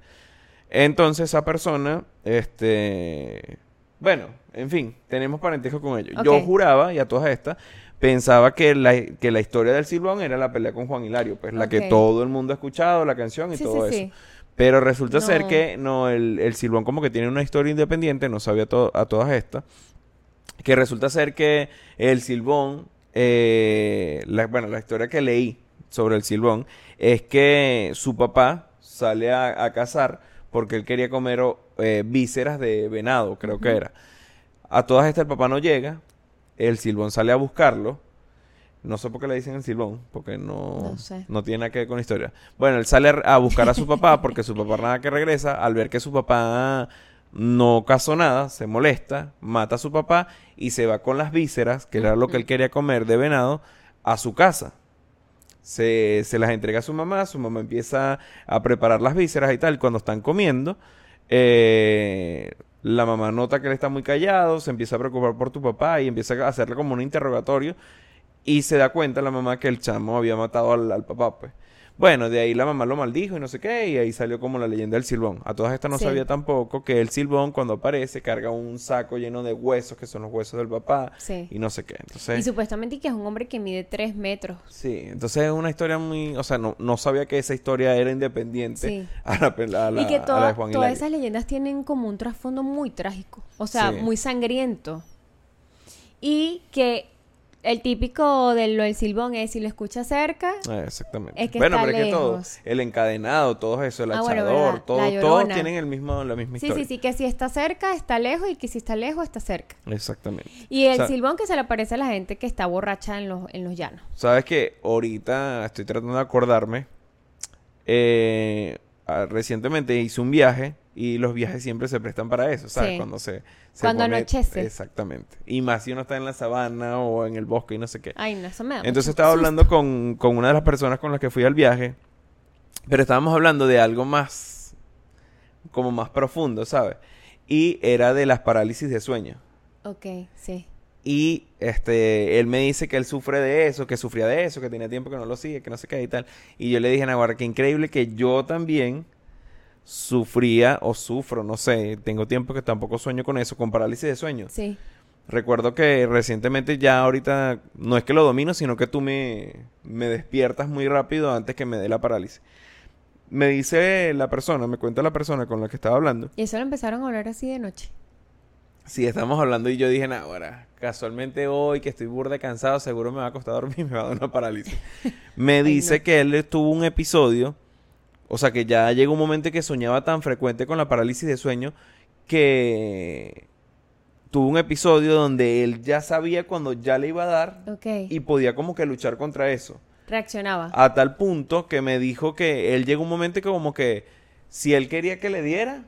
Entonces esa persona, este, bueno, en fin, tenemos parentesco con ellos. Yo juraba y a todas estas pensaba que la, que la historia del Silbón era la pelea con Juan Hilario, pues la que todo el mundo ha escuchado, la canción y Sí, todo sí, eso. sí. Pero resulta ser que no, el, el Silbón como que tiene una historia independiente, no sabía to- a todas estas. Que resulta ser que el Silbón, eh, la- bueno, la historia que leí sobre el Silbón es que su papá sale a, a cazar porque él quería comer eh, vísceras de venado, creo que era. A todas estas el papá no llega, el Silbón sale a buscarlo. No sé por qué le dicen el Silbón, porque no, No sé. no tiene nada que ver con la historia. Bueno, él sale a buscar a su papá porque su papá nada que regresa. Al ver que su papá no cazó nada, se molesta, mata a su papá y se va con las vísceras, que era lo que él quería comer de venado, a su casa. Se, se las entrega a su mamá, su mamá empieza a preparar las vísceras y tal. Cuando están comiendo, eh, la mamá nota que él está muy callado, se empieza a preocupar por tu papá y empieza a hacerle como un interrogatorio. Y se da cuenta la mamá que el chamo había matado al, al papá, pues. Bueno, de ahí la mamá lo maldijo y no sé qué, y ahí salió como la leyenda del silbón. A todas estas no Sí. sabía tampoco que el silbón cuando aparece carga un saco lleno de huesos, que son los huesos del papá, Sí. y no sé qué. Y Entonces, supuestamente que es un hombre que mide tres metros. sí, entonces es una historia muy, o sea, no, no sabía que esa historia era independiente Sí. a la, a la- y que a la toda- de Juan todas esas leyendas tienen como un trasfondo muy trágico. O sea, muy sangriento. Y que el típico de lo del silbón es si lo escuchas cerca, Ah, exactamente. Es que bueno, está pero es que todo, lejos. el encadenado, todo eso, el Ah, achador, todo, todos tienen el mismo, la misma sí, historia. sí, sí, que si está cerca, está lejos y que si está lejos, está cerca. Exactamente. Y el O sea, silbón que se le aparece a la gente que está borracha en los, en los llanos. Sabes que ahorita estoy tratando de acordarme. eh, recientemente hice un viaje y los viajes siempre se prestan para eso, ¿sabes? Sí. Cuando se, se Cuando pone- anochece. Exactamente. Y más si uno está en la sabana o en el bosque y no sé qué. Ay, no, eso me da Entonces estaba susto. hablando con, con una de las personas con las que fui al viaje, pero estábamos hablando de algo más, como más profundo, ¿sabes? Y era de las parálisis de sueño. Ok, sí. Y este, él me dice que él sufre de eso, que sufría de eso, que tenía tiempo que no lo sigue, que no sé qué y tal. Y yo le dije, Navarra, qué increíble que yo también sufría o sufro, no sé, tengo tiempo que tampoco sueño con eso, con parálisis de sueño. Sí. Recuerdo que recientemente ya ahorita, no es que lo domino, sino que tú me, me despiertas muy rápido antes que me dé la parálisis. Me dice la persona, me cuenta la persona con la que estaba hablando. Y eso lo empezaron a hablar así de noche. Sí, estamos hablando y yo dije, nah, ahora, casualmente hoy que estoy burda cansado, seguro me va a costar dormir y me va a dar una parálisis. Me dice no. que él tuvo un episodio, o sea, que ya llegó un momento en que soñaba tan frecuente con la parálisis de sueño que tuvo un episodio donde él ya sabía cuando ya le iba a dar y podía como que luchar contra eso. Reaccionaba. A tal punto que me dijo que él llegó un momento que como que si él quería que le diera,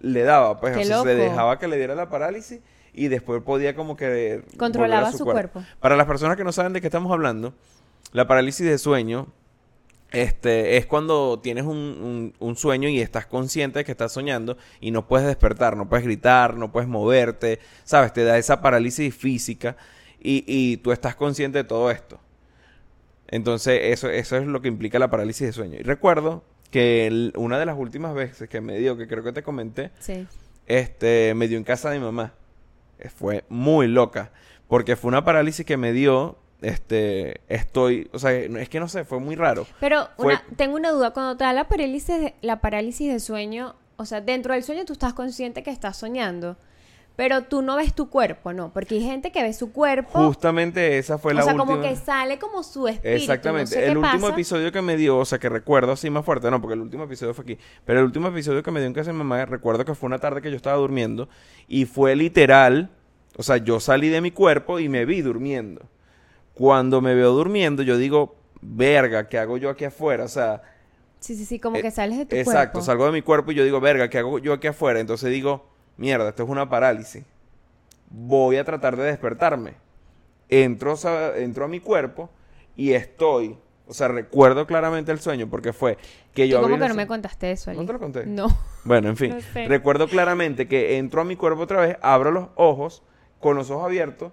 le daba, pues Qué o sea, se dejaba que le diera la parálisis y después podía como que Controlaba su cuerpo. Para las personas que no saben de qué estamos hablando, la parálisis de sueño este es cuando tienes un, un- un sueño y estás consciente de que estás soñando y no puedes despertar, no puedes gritar, no puedes moverte, sabes, te da esa parálisis física y, y tú estás consciente de todo esto. Entonces, eso, eso es lo que implica la parálisis de sueño. Y recuerdo que el- una de las últimas veces que me dio, que creo que te comenté, Sí. este, me dio en casa de mi mamá. Fue muy loca. Porque fue una parálisis que me dio, este, estoy, o sea, es que no sé, fue muy raro. Pero Fue- una- tengo una duda. Cuando te da la parálisis, de, la parálisis de sueño, o sea, dentro del sueño tú estás consciente que estás soñando, pero tú no ves tu cuerpo, ¿no? Porque hay gente que ve su cuerpo, Justamente esa fue o la sea, última. como que sale como su espíritu. Exactamente. no sé el último pasa. episodio que me dio, o sea, que recuerdo así más fuerte, no, porque el último episodio fue aquí, pero el último episodio que me dio en casa de mi mamá, recuerdo que fue una tarde que yo estaba durmiendo y fue literal, o sea, yo salí de mi cuerpo y me vi durmiendo. Cuando me veo durmiendo, yo digo, verga, ¿qué hago yo aquí afuera? O sea, Sí, sí, sí, como Eh, que sales de tu exacto, cuerpo. salgo de mi cuerpo y yo digo, verga, ¿qué hago yo aquí afuera? Entonces digo, mierda, esto es una parálisis. Voy a tratar de despertarme. Entro, a mi cuerpo y estoy, o sea, recuerdo claramente el sueño porque fue que yo Tú abrí que no me contaste eso, Ali. ¿No te lo conté? No. Bueno, en fin, No sé. recuerdo claramente que entro a mi cuerpo otra vez, abro los ojos, con los ojos abiertos,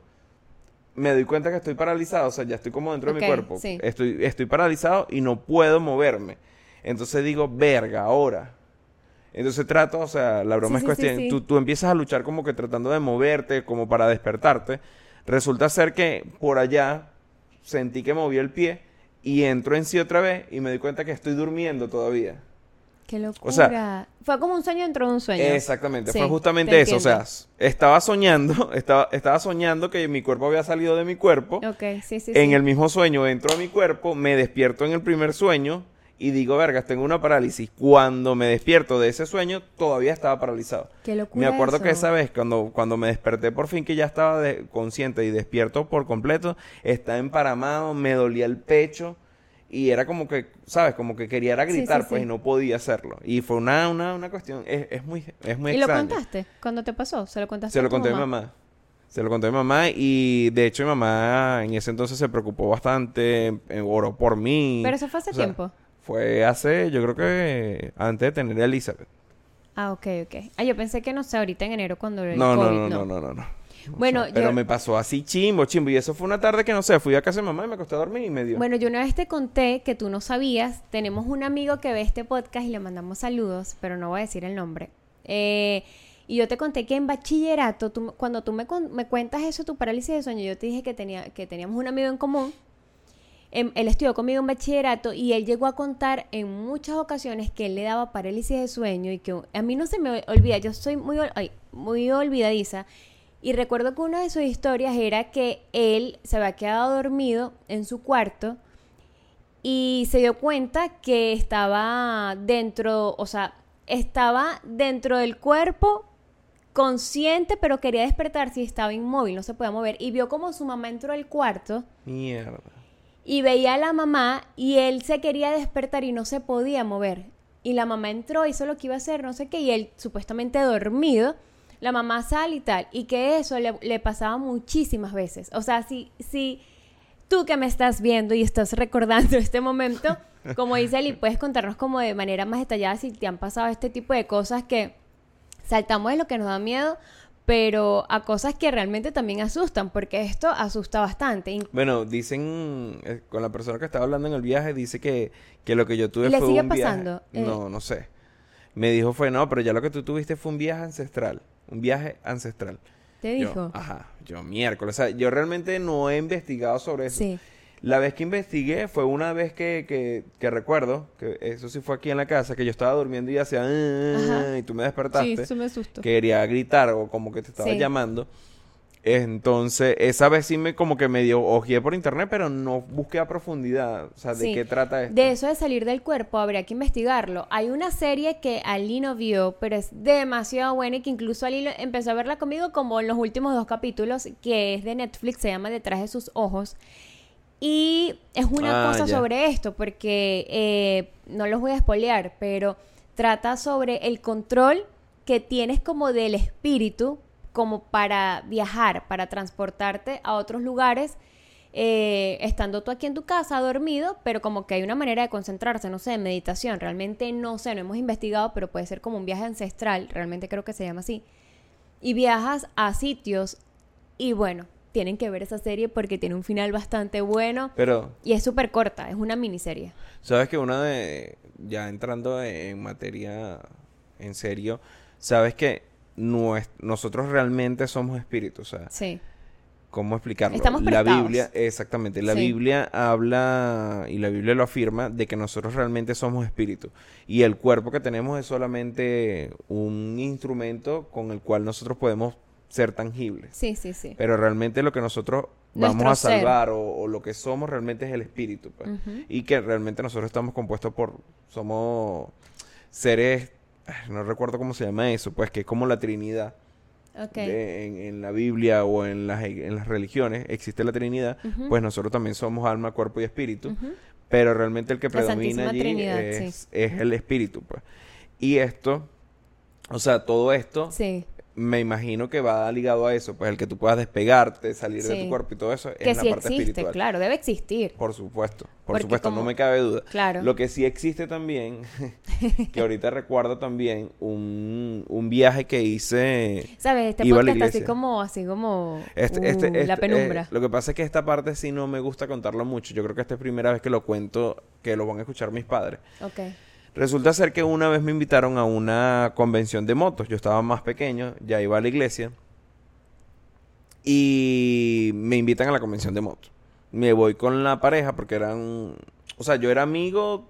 me doy cuenta que estoy paralizado, o sea, ya estoy como dentro de mi cuerpo. sí. Estoy, estoy paralizado y no puedo moverme. Entonces digo, verga, ahora. Entonces trato, o sea, la broma Sí, es cuestión, sí. Tú, tú empiezas a luchar como que tratando de moverte, como para despertarte. Resulta ser que por allá sentí que moví el pie y entro en sí otra vez y me doy cuenta que estoy durmiendo todavía. Qué locura. O sea, fue como un sueño dentro de un sueño. Exactamente, Sí, fue justamente te eso. O sea, estaba soñando, estaba, estaba soñando que mi cuerpo había salido de mi cuerpo. Ok, sí, sí, en sí. el mismo sueño entro a mi cuerpo, me despierto en el primer sueño y digo, vergas, tengo una parálisis. Cuando me despierto de ese sueño, todavía estaba paralizado. Qué locura Me acuerdo que esa vez, cuando, cuando me desperté por fin, que ya estaba de- consciente y despierto por completo, estaba emparamado, me dolía el pecho y era como que, ¿sabes? Como que quería era gritar, sí, pues, sí. y no podía hacerlo. Y fue una, una, una cuestión, es, es muy, es muy ¿Y lo contaste? ¿Cuándo te pasó? ¿Se lo contaste Se a lo tu conté a mi mamá. Se lo conté a mi mamá y de hecho mi mamá en ese entonces se preocupó bastante, eh, oró por mí. Pero eso fue hace O sea, tiempo. Fue hace, yo creo que antes de tener a Elizabeth. Ah, ok, ok. Ah, yo pensé que no sé, ahorita en enero cuando el No, no, COVID, no, no, no, no, no. O Bueno, sea, pero yo- me pasó así chimbo, chimbo. Y eso fue una tarde que no sé, fui a casa de mamá y me acosté a dormir y me dio. Bueno, yo una vez te conté que tú no sabías. Tenemos un amigo que ve este podcast y le mandamos saludos, pero no voy a decir el nombre. Eh, y yo te conté que en bachillerato, tú- cuando tú me, me cuentas eso, tu parálisis de sueño, yo te dije que, tenía, que teníamos un amigo en común. Em, él estudió conmigo en bachillerato y él llegó a contar en muchas ocasiones que él le daba parálisis de sueño y que a mí no se me olvida, yo soy muy, ay, muy olvidadiza. Y recuerdo que una de sus historias era que él se había quedado dormido en su cuarto y se dio cuenta que estaba dentro, o sea, estaba dentro del cuerpo consciente, pero quería despertarse y estaba inmóvil, no se podía mover. Y vio como su mamá entró al cuarto Mierda. y veía a la mamá y él se quería despertar y no se podía mover. Y la mamá entró, hizo lo que iba a hacer, no sé qué, y él supuestamente dormido, la mamá sale y tal. Y que eso le, le pasaba muchísimas veces. O sea, si, si tú que me estás viendo y estás recordando este momento, como dice Eli, puedes contarnos como de manera más detallada si te han pasado este tipo de cosas que saltamos de lo que nos da miedo, pero a cosas que realmente también asustan, porque esto asusta bastante. Bueno, dicen, eh, con la persona que estaba hablando en el viaje, dice que, que lo que yo tuve ¿Y le fue sigue un viaje- pasando? Eh. No, no sé. Me dijo fue, no, pero ya lo que tú tuviste fue un viaje ancestral. Un viaje ancestral. Te Yo, dijo. ajá, yo miércoles. O sea, yo realmente no he investigado sobre eso. Sí. La vez que investigué fue una vez que, que, que recuerdo, que eso sí fue aquí en la casa, que yo estaba durmiendo y hacía, "Ah", y tú me despertaste, Sí, eso me asustó. quería gritar o como que te estaba Sí. llamando. Entonces, esa vez sí me como que me dio, ojeé por internet, pero no busqué a profundidad, o sea, de Sí. qué trata esto. De eso de salir del cuerpo habría que investigarlo. Hay una serie que Ali no vio, pero es demasiado buena y que incluso Ali empezó a verla conmigo como en los últimos dos capítulos, que es de Netflix, se llama Detrás de sus ojos. Y es una Ah, cosa ya. sobre esto, porque eh, no los voy a espolear, pero trata sobre el control que tienes como del espíritu, como para viajar, para transportarte a otros lugares, eh, estando tú aquí en tu casa dormido, pero como que hay una manera de concentrarse, no sé, de meditación. Realmente no sé, no hemos investigado, pero puede ser como un viaje ancestral, realmente creo que se llama así. Y viajas a sitios y bueno, tienen que ver esa serie porque tiene un final bastante bueno Pero, y es súper corta, es una miniserie. sabes que una de, ya entrando en materia en serio, sabes que nosotros realmente somos espíritus, o sea, Sí. ¿Cómo explicarlo? Estamos la. Biblia, exactamente, la Sí. Biblia habla y la Biblia lo afirma de que nosotros realmente somos espíritu y el cuerpo que tenemos es solamente un instrumento con el cual nosotros podemos ser tangibles. Sí, sí, sí. Pero realmente lo que nosotros vamos Nuestro a salvar o, o lo que somos realmente es el espíritu. pues. Y que realmente nosotros estamos compuestos por, somos seres, no recuerdo cómo se llama eso, pues que es como la Trinidad. Ok. de- en, en la Biblia o en las, en las religiones existe la Trinidad, pues nosotros también somos alma, cuerpo y espíritu, pero realmente el que predomina allí Trinidad, es, sí. es el espíritu. Pues. Y esto, o sea, todo esto Sí. Me imagino que va ligado a eso, pues el que tú puedas despegarte, salir de tu cuerpo y todo eso Que es la sí parte existe, espiritual. claro, debe existir. Por supuesto, por Porque supuesto, no me cabe duda. Claro. Lo que sí existe también, que ahorita recuerdo también, un, un viaje que hice... ¿Sabes? Este Iba a la podcast así como, así como Este, uh, este, la este, penumbra. eh, lo que pasa es que esta parte sí no me gusta contarlo mucho. Yo creo que esta es primera vez que lo cuento, que lo van a escuchar mis padres. Ok. Resulta ser que una vez me invitaron a una convención de motos. Yo estaba más pequeño, ya iba a la iglesia. Y me invitan a la convención de motos. Me voy con la pareja porque eran... O sea, yo era amigo...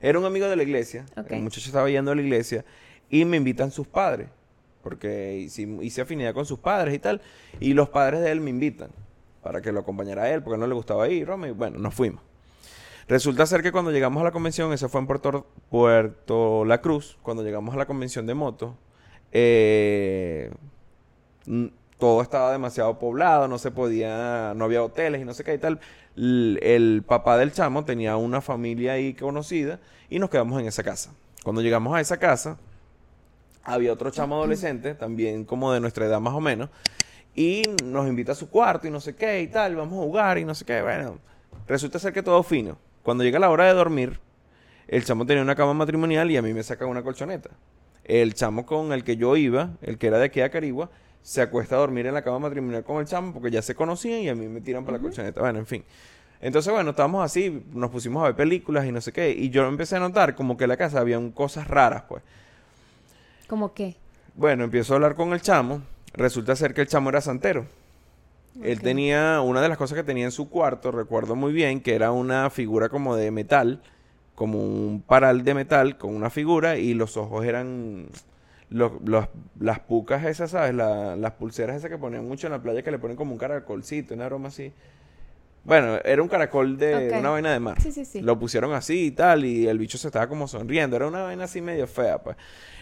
Era un amigo de la iglesia. Ok. El muchacho estaba yendo a la iglesia y me invitan sus padres. Porque hice, hice afinidad con sus padres y tal. Y los padres de él me invitan para que lo acompañara a él, porque no le gustaba ir. Y bueno, nos fuimos. Resulta ser que cuando llegamos a la convención, eso fue en Puerto, Puerto La Cruz, cuando llegamos a la convención de motos, eh, todo estaba demasiado poblado, no se podía, no había hoteles y no sé qué y tal. L- El papá del chamo tenía una familia ahí conocida y nos quedamos en esa casa. Cuando llegamos a esa casa, había otro chamo adolescente, también como de nuestra edad más o menos, y nos invita a su cuarto y no sé qué y tal, vamos a jugar y no sé qué. Bueno, resulta ser que todo fino. Cuando llega la hora de dormir, el chamo tenía una cama matrimonial y a mí me saca una colchoneta. El chamo con el que yo iba, el que era de aquí a Carigua, se acuesta a dormir en la cama matrimonial con el chamo porque ya se conocían y a mí me tiran para la colchoneta. Bueno, en fin. Entonces, bueno, estábamos así, nos pusimos a ver películas y no sé qué. Y yo empecé a notar como que en la casa habían cosas raras, pues. ¿Cómo qué? Bueno, empiezo a hablar con el chamo. Resulta ser que el chamo era santero. Él tenía, una de las cosas que tenía en su cuarto, recuerdo muy bien, que era una figura como de metal, como un paral de metal con una figura y los ojos eran los, los- las pucas esas, ¿sabes? La- las pulseras esas que ponían mucho en la playa que le ponen como un caracolcito, una broma así. Bueno, era un caracol de una vaina de mar. Sí, sí, sí. Lo pusieron así y tal y el bicho se estaba como sonriendo. Era una vaina así medio fea, pues.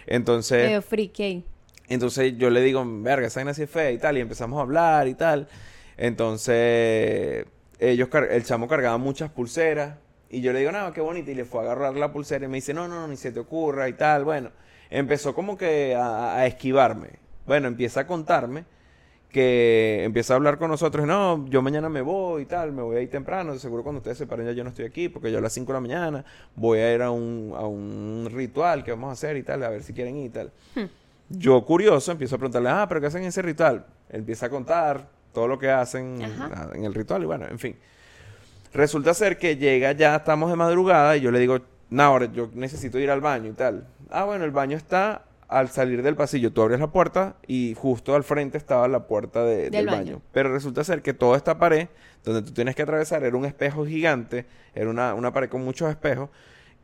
Entonces... Medio ahí. Entonces yo le digo, verga, esa vaina así es y tal, y empezamos a hablar y tal. Entonces, ellos, el chamo cargaba muchas pulseras, y yo le digo, no, qué bonita, y le fue a agarrar la pulsera y me dice, no, no, no, ni se te ocurra y tal. Bueno, empezó como que a, a esquivarme. Bueno, empieza a contarme que empieza a hablar con nosotros, no, yo mañana me voy y tal, me voy a ir temprano, seguro cuando ustedes se paren ya yo no estoy aquí, porque yo a las 5 de la mañana voy a ir a un, a un ritual que vamos a hacer y tal, a ver si quieren ir y tal. Yo curioso empiezo a preguntarle, ah, pero ¿qué hacen en ese ritual? Empieza a contar todo lo que hacen Ajá. en el ritual y bueno, en fin. Resulta ser que llega ya, estamos de madrugada y yo le digo, no, ahora yo necesito ir al baño y tal. Ah, bueno, el baño está al salir del pasillo. Tú abres la puerta y justo al frente estaba la puerta de- del, Del baño. baño. Pero resulta ser que toda esta pared, donde tú tienes que atravesar, era un espejo gigante, era una, una pared con muchos espejos,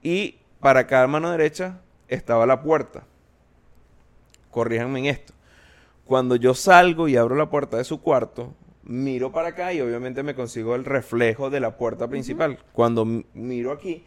y para cada mano derecha estaba la puerta. Corríjanme en esto. Cuando yo salgo y abro la puerta de su cuarto, miro para acá y obviamente me consigo el reflejo de la puerta principal. Cuando miro aquí,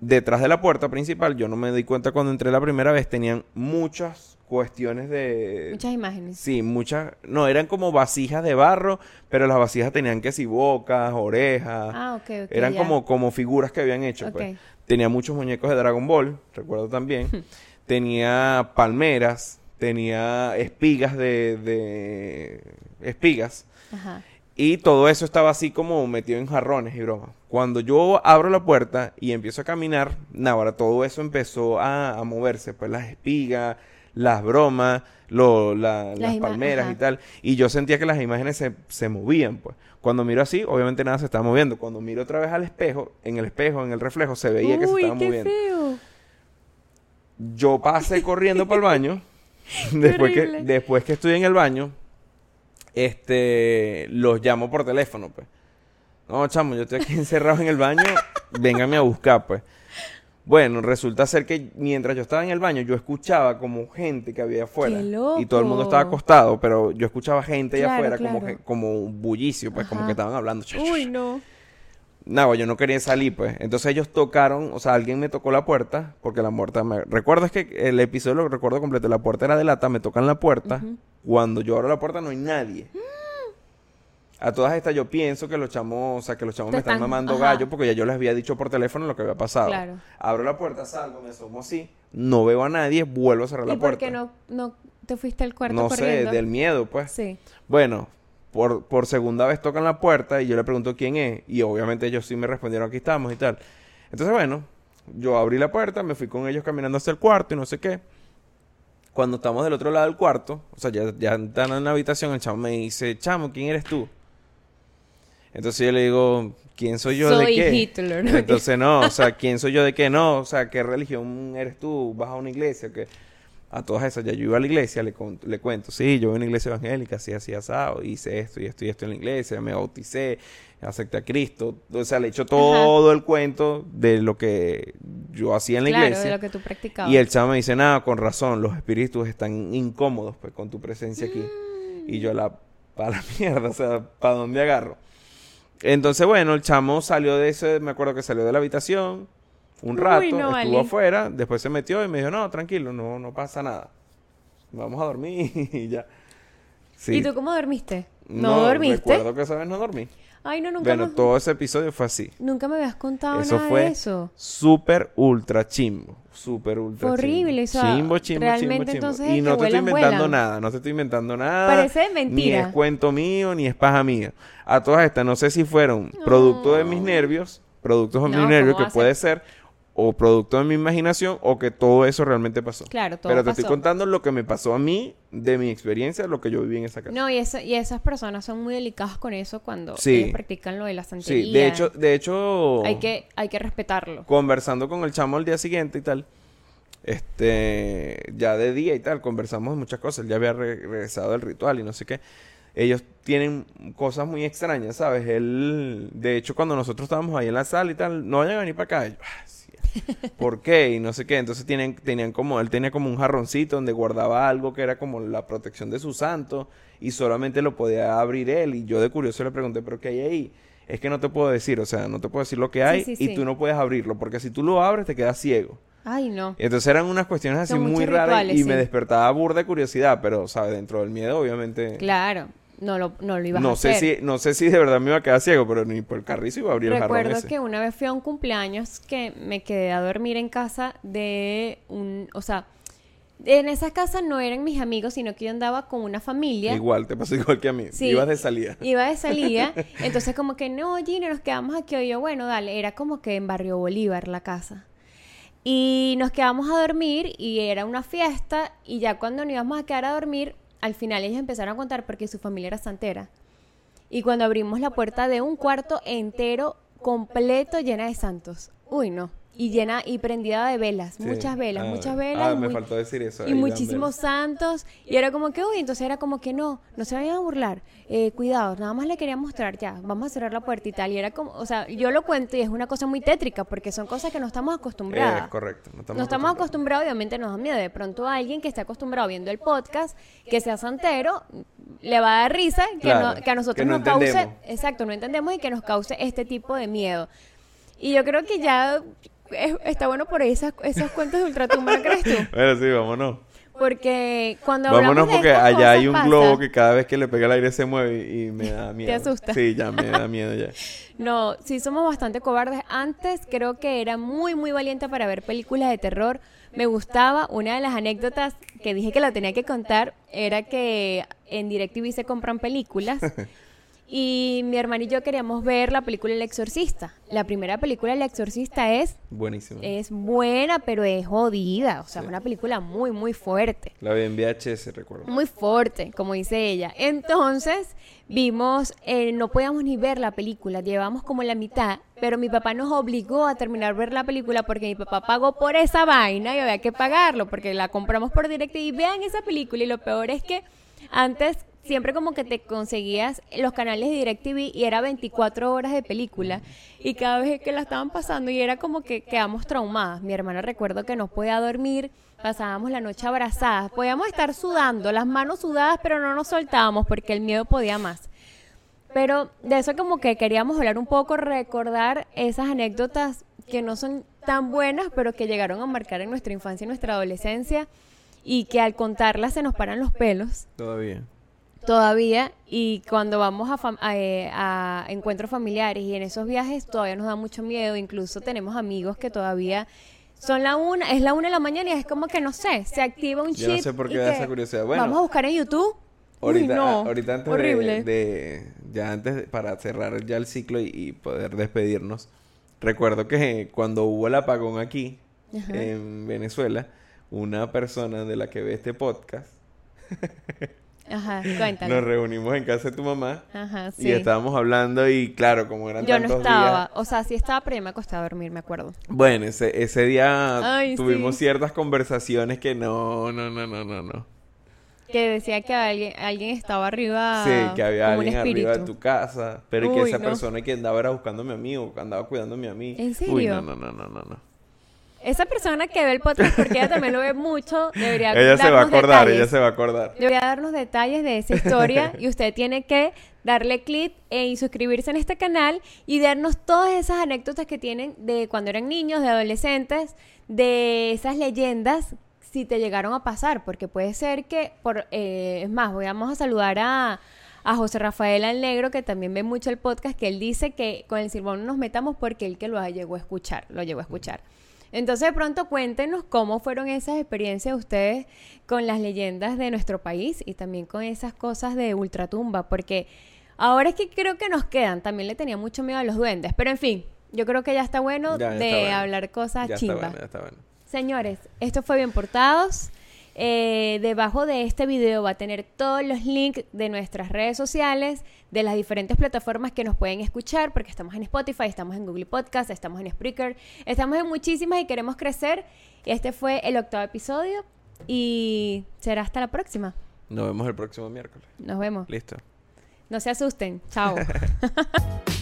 detrás de la puerta principal, yo no me di cuenta cuando entré la primera vez, tenían muchas cuestiones de... Muchas imágenes. Sí, muchas, no, eran como vasijas de barro, pero las vasijas tenían que si bocas, orejas, Ah, ok, ok. eran ya. como, como figuras que habían hecho. pues. Ok. Tenía muchos muñecos de Dragon Ball, recuerdo también. tenía palmeras, tenía espigas de, de espigas. Ajá. Y todo eso estaba así como metido en jarrones y bromas. Cuando yo abro la puerta y empiezo a caminar, ahora todo eso empezó a, a moverse. Pues las espigas, las bromas, lo- la- Las palmeras ajá. y tal. Y yo sentía que las imágenes se, se movían, pues. Cuando miro así, obviamente nada se estaba moviendo. Cuando miro otra vez al espejo, en el espejo, en el reflejo, se veía que se estaba qué moviendo. feo. Yo pasé corriendo para el baño. después, que, después que estoy en el baño, este, los llamo por teléfono, pues. No, chamo, yo estoy aquí encerrado en el baño, véngame a buscar, pues. Bueno, resulta ser que mientras yo estaba en el baño, yo escuchaba como gente que había afuera. ¡Qué Y todo el mundo estaba acostado, pero yo escuchaba gente allá afuera como, claro. como un bullicio, pues, como que estaban hablando. Uy, no. No, yo no quería salir, pues. Entonces ellos tocaron, o sea, alguien me tocó la puerta, porque la puerta me... Recuerdo es que el episodio lo recuerdo completo, la puerta era de lata, me tocan la puerta. Cuando yo abro la puerta no hay nadie. A todas estas yo pienso que los chamos, o sea, que los chamos Te me están están- mamando ajá. gallo porque ya yo les había dicho por teléfono lo que había pasado. Claro. Abro la puerta, salgo, me asomo así, no veo a nadie, vuelvo a cerrar ¿Y la por puerta. qué no, no te fuiste al cuarto No corriendo? sé, del miedo, pues. Sí. Bueno, por, por segunda vez tocan la puerta y yo le pregunto quién es. Y obviamente ellos sí me respondieron aquí estamos y tal. Entonces, bueno, yo abrí la puerta, me fui con ellos caminando hasta el cuarto y no sé qué. Cuando estamos del otro lado del cuarto, o sea, ya, ya están en la habitación, el chamo me dice, chamo, ¿quién eres tú? Entonces yo le digo, ¿quién soy yo de qué? Hitler, ¿no? Entonces no, o sea, ¿quién soy yo de qué? No, o sea, ¿qué religión eres tú? ¿Vas a una iglesia? ¿Qué? A todas esas, ya yo iba a la iglesia, le, con- le cuento, sí, yo voy a una iglesia evangélica, así, así, asado, hice esto y esto y esto en la iglesia, me bauticé, acepté a Cristo, o sea, le echo todo el cuento de lo que yo hacía en la claro, iglesia. de lo que tú practicabas. Y el chavo me dice, nada, con razón, los espíritus están incómodos pues con tu presencia aquí. Y yo la, para la mierda, o sea, ¿para dónde agarro? Entonces, bueno, el chamo salió de ese, me acuerdo que salió de la habitación un Uy, rato, no, estuvo afuera, después se metió y me dijo, no, tranquilo, no, no pasa nada. Vamos a dormir y ya. Sí. ¿Y tú cómo dormiste? ¿No, dormiste? recuerdo que esa vez no dormí. Ay, no, nunca, Bueno, me, todo ese episodio fue así. nunca me habías contado Eso nada fue de eso. súper ultra chimbo. Súper ultra Fue horrible, chimbo. chimbo, chimbo, realmente chimbo, chimbo. Y no te estoy inventando vuelan. nada, no te estoy inventando nada. Parece Ni mentira. es cuento mío, ni es paja mía. A todas estas, no sé si fueron producto de mis nervios, productos de No, mis nervios, ¿cómo que puede ser, o producto de mi imaginación, o que todo eso realmente pasó. Claro, todo Pero te pasó. estoy contando lo que me pasó a mí, de mi experiencia, lo que yo viví en esa casa. No, y, esa- y esas personas son muy delicadas con eso cuando Sí. ellos practican lo de la santería. sí, de hecho, de hecho... Hay que, hay que respetarlo. conversando con el chamo al día siguiente y tal, este, ya de día y tal, conversamos de muchas cosas, él ya había re- regresado del ritual y no sé qué. Ellos tienen cosas muy extrañas, ¿sabes? Él, de hecho, cuando nosotros estábamos ahí en la sala y tal, no vayan a venir para acá. Yo, "Ah, sí". ¿Por qué? Y no sé qué. Entonces tienen, tenían como, él tenía como un jarroncito donde guardaba algo que era como la protección de su santo y solamente lo podía abrir él. Y yo de curioso le pregunté, ¿pero qué hay ahí? Es que no te puedo decir, o sea, no te puedo decir lo que hay sí, y sí. tú no puedes abrirlo, porque si tú lo abres te quedas ciego. Ay, no. Entonces eran unas cuestiones así Son muy raras rituales, y me despertaba burda de curiosidad, pero, ¿sabes? Dentro del miedo, obviamente. Claro, no lo, no lo ibas a No sé, hacer. si, no sé si de verdad me iba a quedar ciego, pero ni por el carrizo iba a abrir el jarrón Recuerdo que una vez fui a un cumpleaños que me quedé a dormir en casa de un, o sea, en esa casa no eran mis amigos, sino que yo andaba con una familia. Igual, te pasó igual que a mí. Sí. Ibas de salida. Iba de salida, entonces como que no, Gina, nos quedamos aquí. Y yo, bueno, dale, era como que en Barrio Bolívar la casa. Y nos quedamos a dormir y era una fiesta y ya cuando nos íbamos a quedar a dormir, al final ellos empezaron a contar porque su familia era santera. Y cuando abrimos la puerta de un cuarto entero, completo, llena de santos. Uy, no. Y llena y prendida de velas, Sí. muchas velas, Ah, muchas velas. Ah, me muy- faltó decir eso. y muchísimos santos. Y era como que, uy, entonces era como que no, no se vayan a burlar. Eh, cuidado, nada más le quería mostrar ya, vamos a cerrar la puerta y tal. Y era como, o sea, yo lo cuento y es una cosa muy tétrica porque son cosas que no estamos velas. acostumbradas. Eh, correcto. No estamos, no estamos acostumbrados, obviamente nos da miedo. De pronto a alguien que esté acostumbrado viendo el podcast, que sea santero, le va a dar risa que, Claro, no- que a nosotros que no nos cause, exacto, no entendemos y que nos cause este tipo de miedo. Y yo creo que ya es- está bueno por esas, esas cuentas de ultratumba, ¿no crees tú? Bueno, sí, vámonos. Porque cuando hablamos Vámonos de porque estas allá cosas hay un pasa- globo que cada vez que le pega el aire se mueve y me da miedo. asusta. Sí, ya me da miedo ya. No, sí somos bastante cobardes. Antes creo que era muy, muy valiente para ver películas de terror. Me gustaba. Una de las anécdotas que dije que la tenía que contar era que en DirecTV se compran películas. Y mi hermano y yo queríamos ver la película El Exorcista. La primera película El Exorcista es, Buenísimo. es buena, pero es jodida. O sea, una película muy, muy fuerte. La vi en VHS, recuerdo. Muy fuerte, como dice ella. Entonces, vimos, eh, no podíamos ni ver la película, llevamos como la mitad, pero mi papá nos obligó a terminar ver la película porque mi papá pagó por esa vaina y había que pagarlo porque la compramos por directo y vean esa película y lo peor es que antes siempre como que te conseguías los canales de DirecTV y era 24 horas de película y cada vez que la estaban pasando y era como que quedamos traumadas. Mi hermana recuerdo que no podía dormir, pasábamos la noche abrazadas, podíamos estar sudando, las manos sudadas, pero no nos soltábamos porque el miedo podía más. Pero de eso como que queríamos hablar un poco, recordar esas anécdotas que no son tan buenas, pero que llegaron a marcar en nuestra infancia y nuestra adolescencia y que al contarlas se nos paran los pelos Todavía. Todavía y cuando vamos a, fam- a, eh, a encuentros familiares y en esos viajes todavía nos da mucho miedo, incluso tenemos amigos que todavía son la una, es la una de la mañana y es como que no sé, se activa un Yo no chip sé por qué da esa curiosidad. Bueno, vamos a buscar en YouTube. Uy, Ahorita, no, ah, ahorita antes de- horrible. de, ya antes de- para cerrar ya el ciclo y, y poder despedirnos, recuerdo que cuando hubo el apagón aquí Ajá. en Venezuela, una persona de la que ve este podcast Ajá, cuéntame. Nos reunimos en casa de tu mamá Ajá, sí. y estábamos hablando y claro, como eran Yo no estaba, días... o sea, sí estaba, pero yo me acostaba a dormir, me acuerdo. Bueno, ese, ese día Ay, tuvimos sí. ciertas conversaciones que no, no, no, no, no, no. Que decía que alguien, alguien estaba arriba. Sí, que había alguien arriba de tu casa, pero que Uy, esa no. persona que andaba era buscándome a mí o que andaba cuidándome a mí. ¿En Uy, serio? no, no, no, no, no, no. Esa persona que ve el podcast, porque ella también lo ve mucho, debería Ella se va a acordar, detalles. ella se va a acordar. Debería darnos detalles de esa historia y usted tiene que darle clic e- suscribirse en este canal y darnos todas esas anécdotas que tienen de cuando eran niños, de adolescentes, de esas leyendas si te llegaron a pasar, porque puede ser que, por eh, es más, vamos a saludar a, a José Rafael Alnegro, que también ve mucho el podcast, que él dice que con el silbón no nos metamos porque él que lo llegó a escuchar, lo llegó a escuchar. Entonces, de pronto cuéntenos cómo fueron esas experiencias de ustedes con las leyendas de nuestro país y también con esas cosas de ultratumba, porque ahora es que creo que nos quedan. También le tenía mucho miedo a los duendes, pero en fin, yo creo que ya está bueno Ya, ya de está bueno. hablar cosas Ya está bueno, ya está bueno. Señores, esto fue Bien Portados. Eh, debajo de este video va a tener todos los links de nuestras redes sociales, de las diferentes plataformas que nos pueden escuchar, porque estamos en Spotify, estamos en Google Podcast, estamos en Spreaker, estamos en muchísimas y queremos crecer. Este fue el octavo episodio y será hasta la próxima. Nos vemos el próximo miércoles. Nos vemos. Listo. No se asusten. Chao.